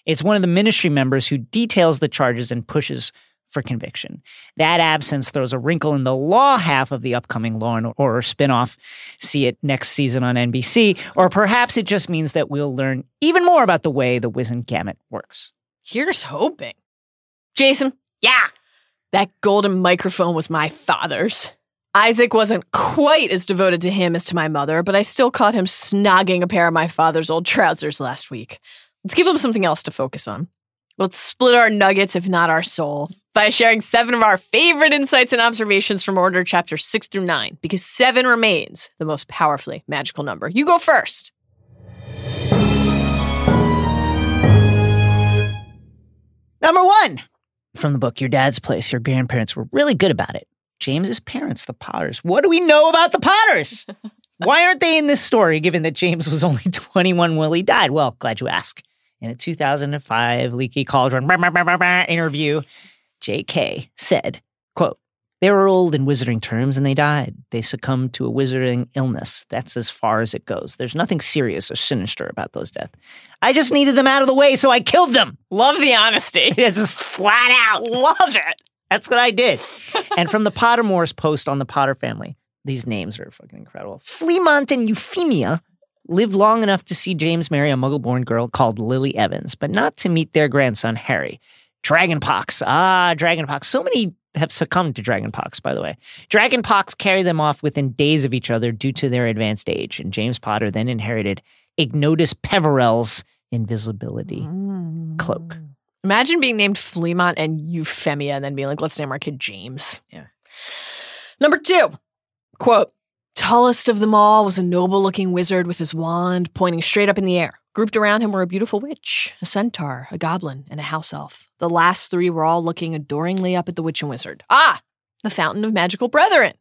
it's one of the ministry members who details the charges and pushes for conviction. That absence throws a wrinkle in the law half of the upcoming Law and Order spinoff. See it next season on NBC, or perhaps it just means that we'll learn even more about the way the Wizened Wizengamot works. Here's hoping. Jason, Yeah. that golden microphone was my father's. Isaac wasn't quite as devoted to him as to my mother, but I still caught him snogging a pair of my father's old trousers last week. Let's give him something else to focus on. Let's split our nuggets, if not our souls, by sharing seven of our favorite insights and observations from Order Chapter six through nine, because seven remains the most powerfully magical number. You go first. Number one from the book Your Dad's Place, your grandparents were really good about it. James's parents, the Potters. What do we know about the Potters? Why aren't they in this story, given that James was only 21 when he died? Well, glad you ask. In a 2005 Leaky Cauldron blah, interview, J.K. said, quote, they were old in wizarding terms and they died. They succumbed to a wizarding illness. That's as far as it goes. There's nothing serious or sinister about those deaths. I just needed them out of the way, so I killed them. Love the honesty. It's just flat out. Love it. That's what I did. and from the Pottermore's post on the Potter family, these names are fucking incredible. Fleamont and Euphemia lived long enough to see James marry a muggle born girl called Lily Evans, but not to meet their grandson, Harry. Dragonpox. Ah, dragonpox. So many have succumbed to dragonpox, by the way. Dragonpox carried them off within days of each other due to their advanced age, and James Potter then inherited Ignotus Peverell's invisibility cloak. Imagine being named Fleamont and Euphemia and then being like, let's name our kid James. Yeah. Number two, quote, tallest of them all was a noble looking wizard with his wand pointing straight up in the air. Grouped around him were a beautiful witch, a centaur, a goblin, and a house elf. The last three were all looking adoringly up at the witch and wizard. Ah, the fountain of magical brethren.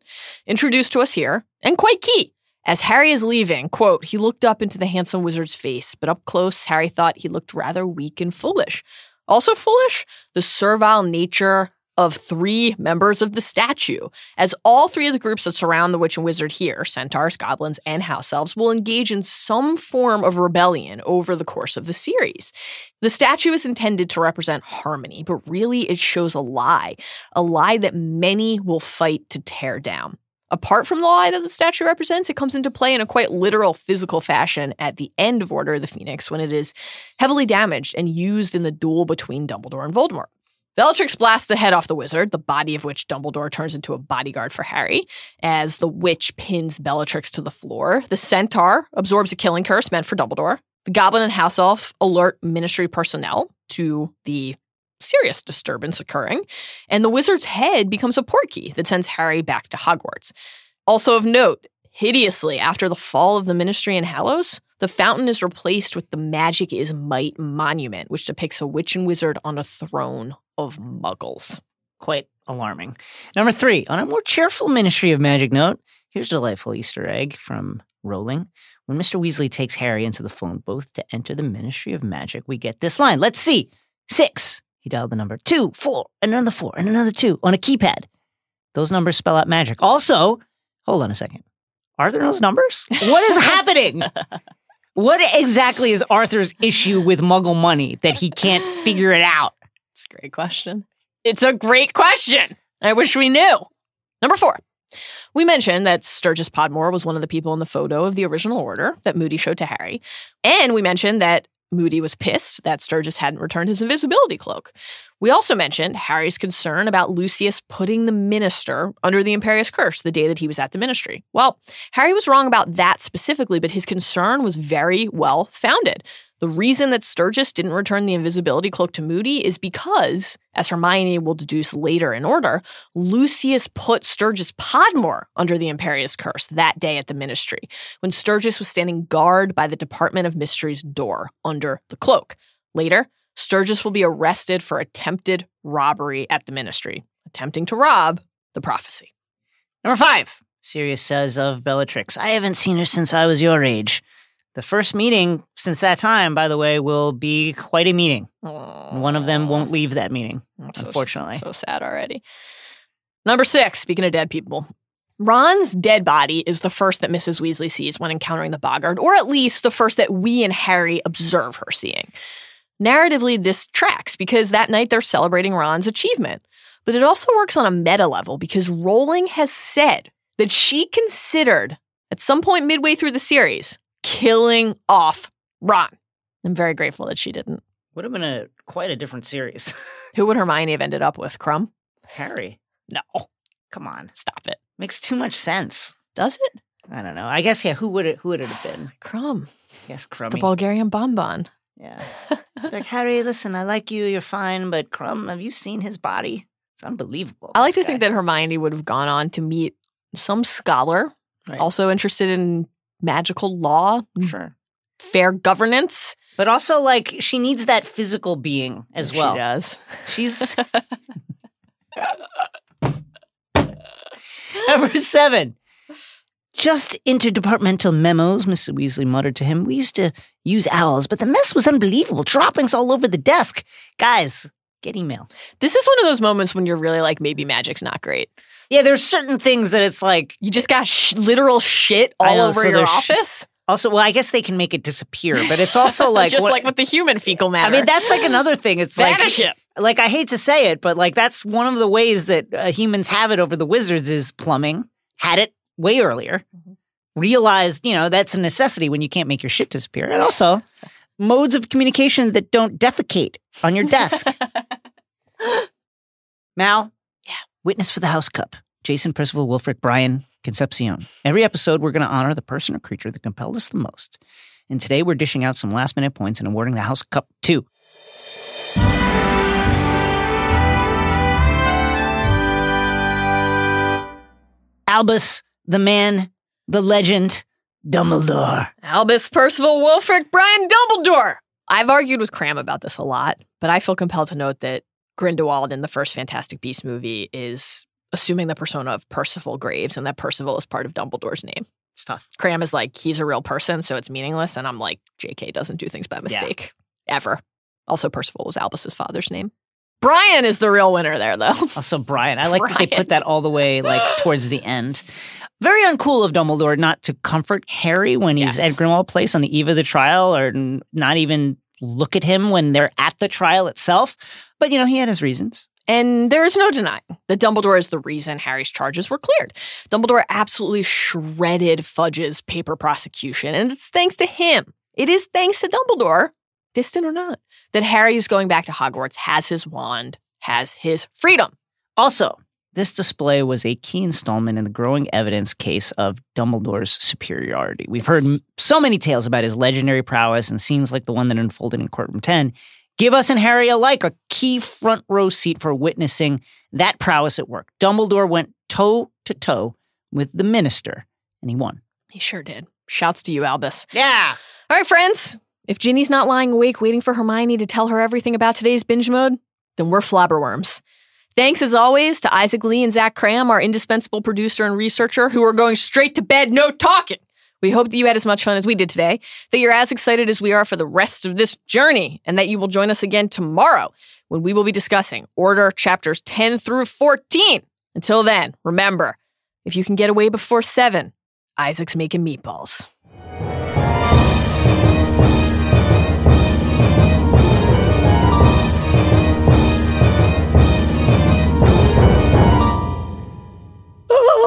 Introduced to us here, and quite key. As Harry is leaving, quote, he looked up into the handsome wizard's face, but up close, Harry thought he looked rather weak and foolish. Also foolish, the servile nature of three members of the statue, as all three of the groups that surround the witch and wizard here, centaurs, goblins, and house elves, will engage in some form of rebellion over the course of the series. The statue is intended to represent harmony, but really it shows a lie, a lie that many will fight to tear down. Apart from the lie that the statue represents, it comes into play in a quite literal physical fashion at the end of Order of the Phoenix when it is heavily damaged and used in the duel between Dumbledore and Voldemort. Bellatrix blasts the head off the wizard, the body of which Dumbledore turns into a bodyguard for Harry, as the witch pins Bellatrix to the floor. The centaur absorbs a killing curse meant for Dumbledore. The goblin and house elf alert ministry personnel to the serious disturbance occurring, and the wizard's head becomes a portkey that sends Harry back to Hogwarts. Also of note, hideously after the fall of the Ministry in Hallows, the fountain is replaced with the Magic is Might monument, which depicts a witch and wizard on a throne of muggles. Quite alarming. Number three, on a more cheerful Ministry of Magic note, here's a delightful Easter egg from Rowling. When Mr. Weasley takes Harry into the phone booth to enter the Ministry of Magic, we get this line. Let's see. Six. He dialed the number two, four, and another four, and another two on a keypad. Those numbers spell out magic. Also, hold on a second. Arthur knows numbers? What is happening? What exactly is Arthur's issue with muggle money that he can't figure it out? It's a great question. It's a great question. I wish we knew. Number four. We mentioned that Sturgis Podmore was one of the people in the photo of the original order that Moody showed to Harry. And we mentioned that Moody was pissed that Sturgis hadn't returned his invisibility cloak. We also mentioned Harry's concern about Lucius putting the minister under the Imperius curse the day that he was at the ministry. Well, Harry was wrong about that specifically, but his concern was very well founded. The reason that Sturgis didn't return the invisibility cloak to Moody is because, as Hermione will deduce later in order, Lucius put Sturgis Podmore under the Imperius curse that day at the ministry, when Sturgis was standing guard by the Department of Mysteries door under the cloak. Later, Sturgis will be arrested for attempted robbery at the ministry, attempting to rob the prophecy. Number five, Sirius says of Bellatrix, I haven't seen her since I was your age. The first meeting since that time, by the way, will be quite a meeting. One of them won't leave that meeting, I'm so- unfortunately. So, sad already. Number six, speaking of dead people. Ron's dead body is the first that Mrs. Weasley sees when encountering the Boggart, or at least the first that we and Harry observe her seeing. Narratively, this tracks because that night they're celebrating Ron's achievement. But it also works on a meta level because Rowling has said that she considered, at some point midway through the series, killing off Ron. I'm very grateful that she didn't. Would have been a quite a different series. Who would Hermione have ended up with? Krum? Harry, No. come on, Stop it. makes too much sense. Does it? I don't know. I guess yeah. Who would it? Who would it have been? Krum. Yes, Krum. The Bulgarian bonbon. Yeah. Like Harry, listen, I like you. You're fine, but Krum, have you seen his body? It's unbelievable. I like to think that Hermione would have gone on to meet some scholar, Right. also interested in magical law, mm, sure, fair governance. but also like she needs that physical being as well. She does. She's Number seven. Just interdepartmental memos, Mrs. Weasley muttered to him. We used to use owls, but the mess was unbelievable. Droppings all over the desk. Guys, get email. This is one of those moments when you're really like, maybe magic's not great. Yeah, there's certain things that it's like. You just got sh- literal shit all know, over so your there's sh- office. Also, well, I guess they can make it disappear, but it's also like just what- like with the human fecal matter. I mean, that's like another thing. It's like it. like I hate to say it, but like that's one of the ways that uh, humans have it over the wizards is plumbing. Had it way earlier. Mm-hmm. Realized, you know, that's a necessity when you can't make your shit disappear. And also modes of communication that don't defecate on your desk. Mal. Witness for the House Cup. Jason Percival, Wulfric, Brian, Concepcion. Every episode, we're going to honor the person or creature that compelled us the most. And today, we're dishing out some last minute points and awarding the House Cup to Albus, the man, the legend, Dumbledore. Albus Percival Wulfric Brian Dumbledore. I've argued with Cram about this a lot, but I feel compelled to note that Grindelwald in the first Fantastic Beast movie is assuming the persona of Percival Graves and that Percival is part of Dumbledore's name. It's tough. Cram is like, he's a real person, so it's meaningless. And I'm like, JK doesn't do things by mistake. Ever. Also, Percival was Albus's father's name. Brian is the real winner there, though. Oh, also, Brian. I like that they put that all the way like towards the end. Very uncool of Dumbledore not to comfort Harry when he's Yes. at Grimmauld Place on the eve of the trial, or n- not even look at him when they're at the trial itself. But you know, he had his reasons. And there is no denying that Dumbledore is the reason Harry's charges were cleared. Dumbledore absolutely shredded Fudge's paper prosecution, and it's thanks to him. It is thanks to Dumbledore, distant or not, that Harry is going back to Hogwarts, has his wand, has his freedom. Also, this display was a key installment in the growing evidence case of Dumbledore's superiority. We've heard so many tales about his legendary prowess and scenes like the one that unfolded in Courtroom 10 give us and Harry alike a key front row seat for witnessing that prowess at work. Dumbledore went toe to toe with the minister and he won. He sure did. Shouts to you, Albus. Yeah. All right, friends. If Ginny's not lying awake waiting for Hermione to tell her everything about today's binge mode, then we're flobberworms. Thanks as always to Isaac Lee and Zach Cram, our indispensable producer and researcher, who are going straight to bed, no talking. We hope that you had as much fun as we did today, that you're as excited as we are for the rest of this journey, and that you will join us again tomorrow when we will be discussing Order chapters 10 through 14. Until then, remember, if you can get away before 7, Isaac's making meatballs.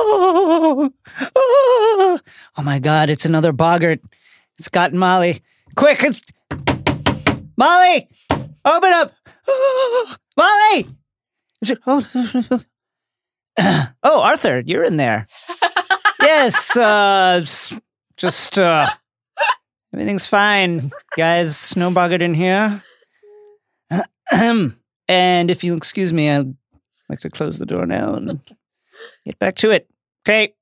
Oh, oh, oh my God, it's another boggart. It's gotten Molly. Quick, it's Molly, open up. Oh, Molly. Oh, oh, Arthur, you're in there. yes, uh, just uh, everything's fine, guys. No bothered in here. and if you'll excuse me, I'd like to close the door now and get back to it. Okay.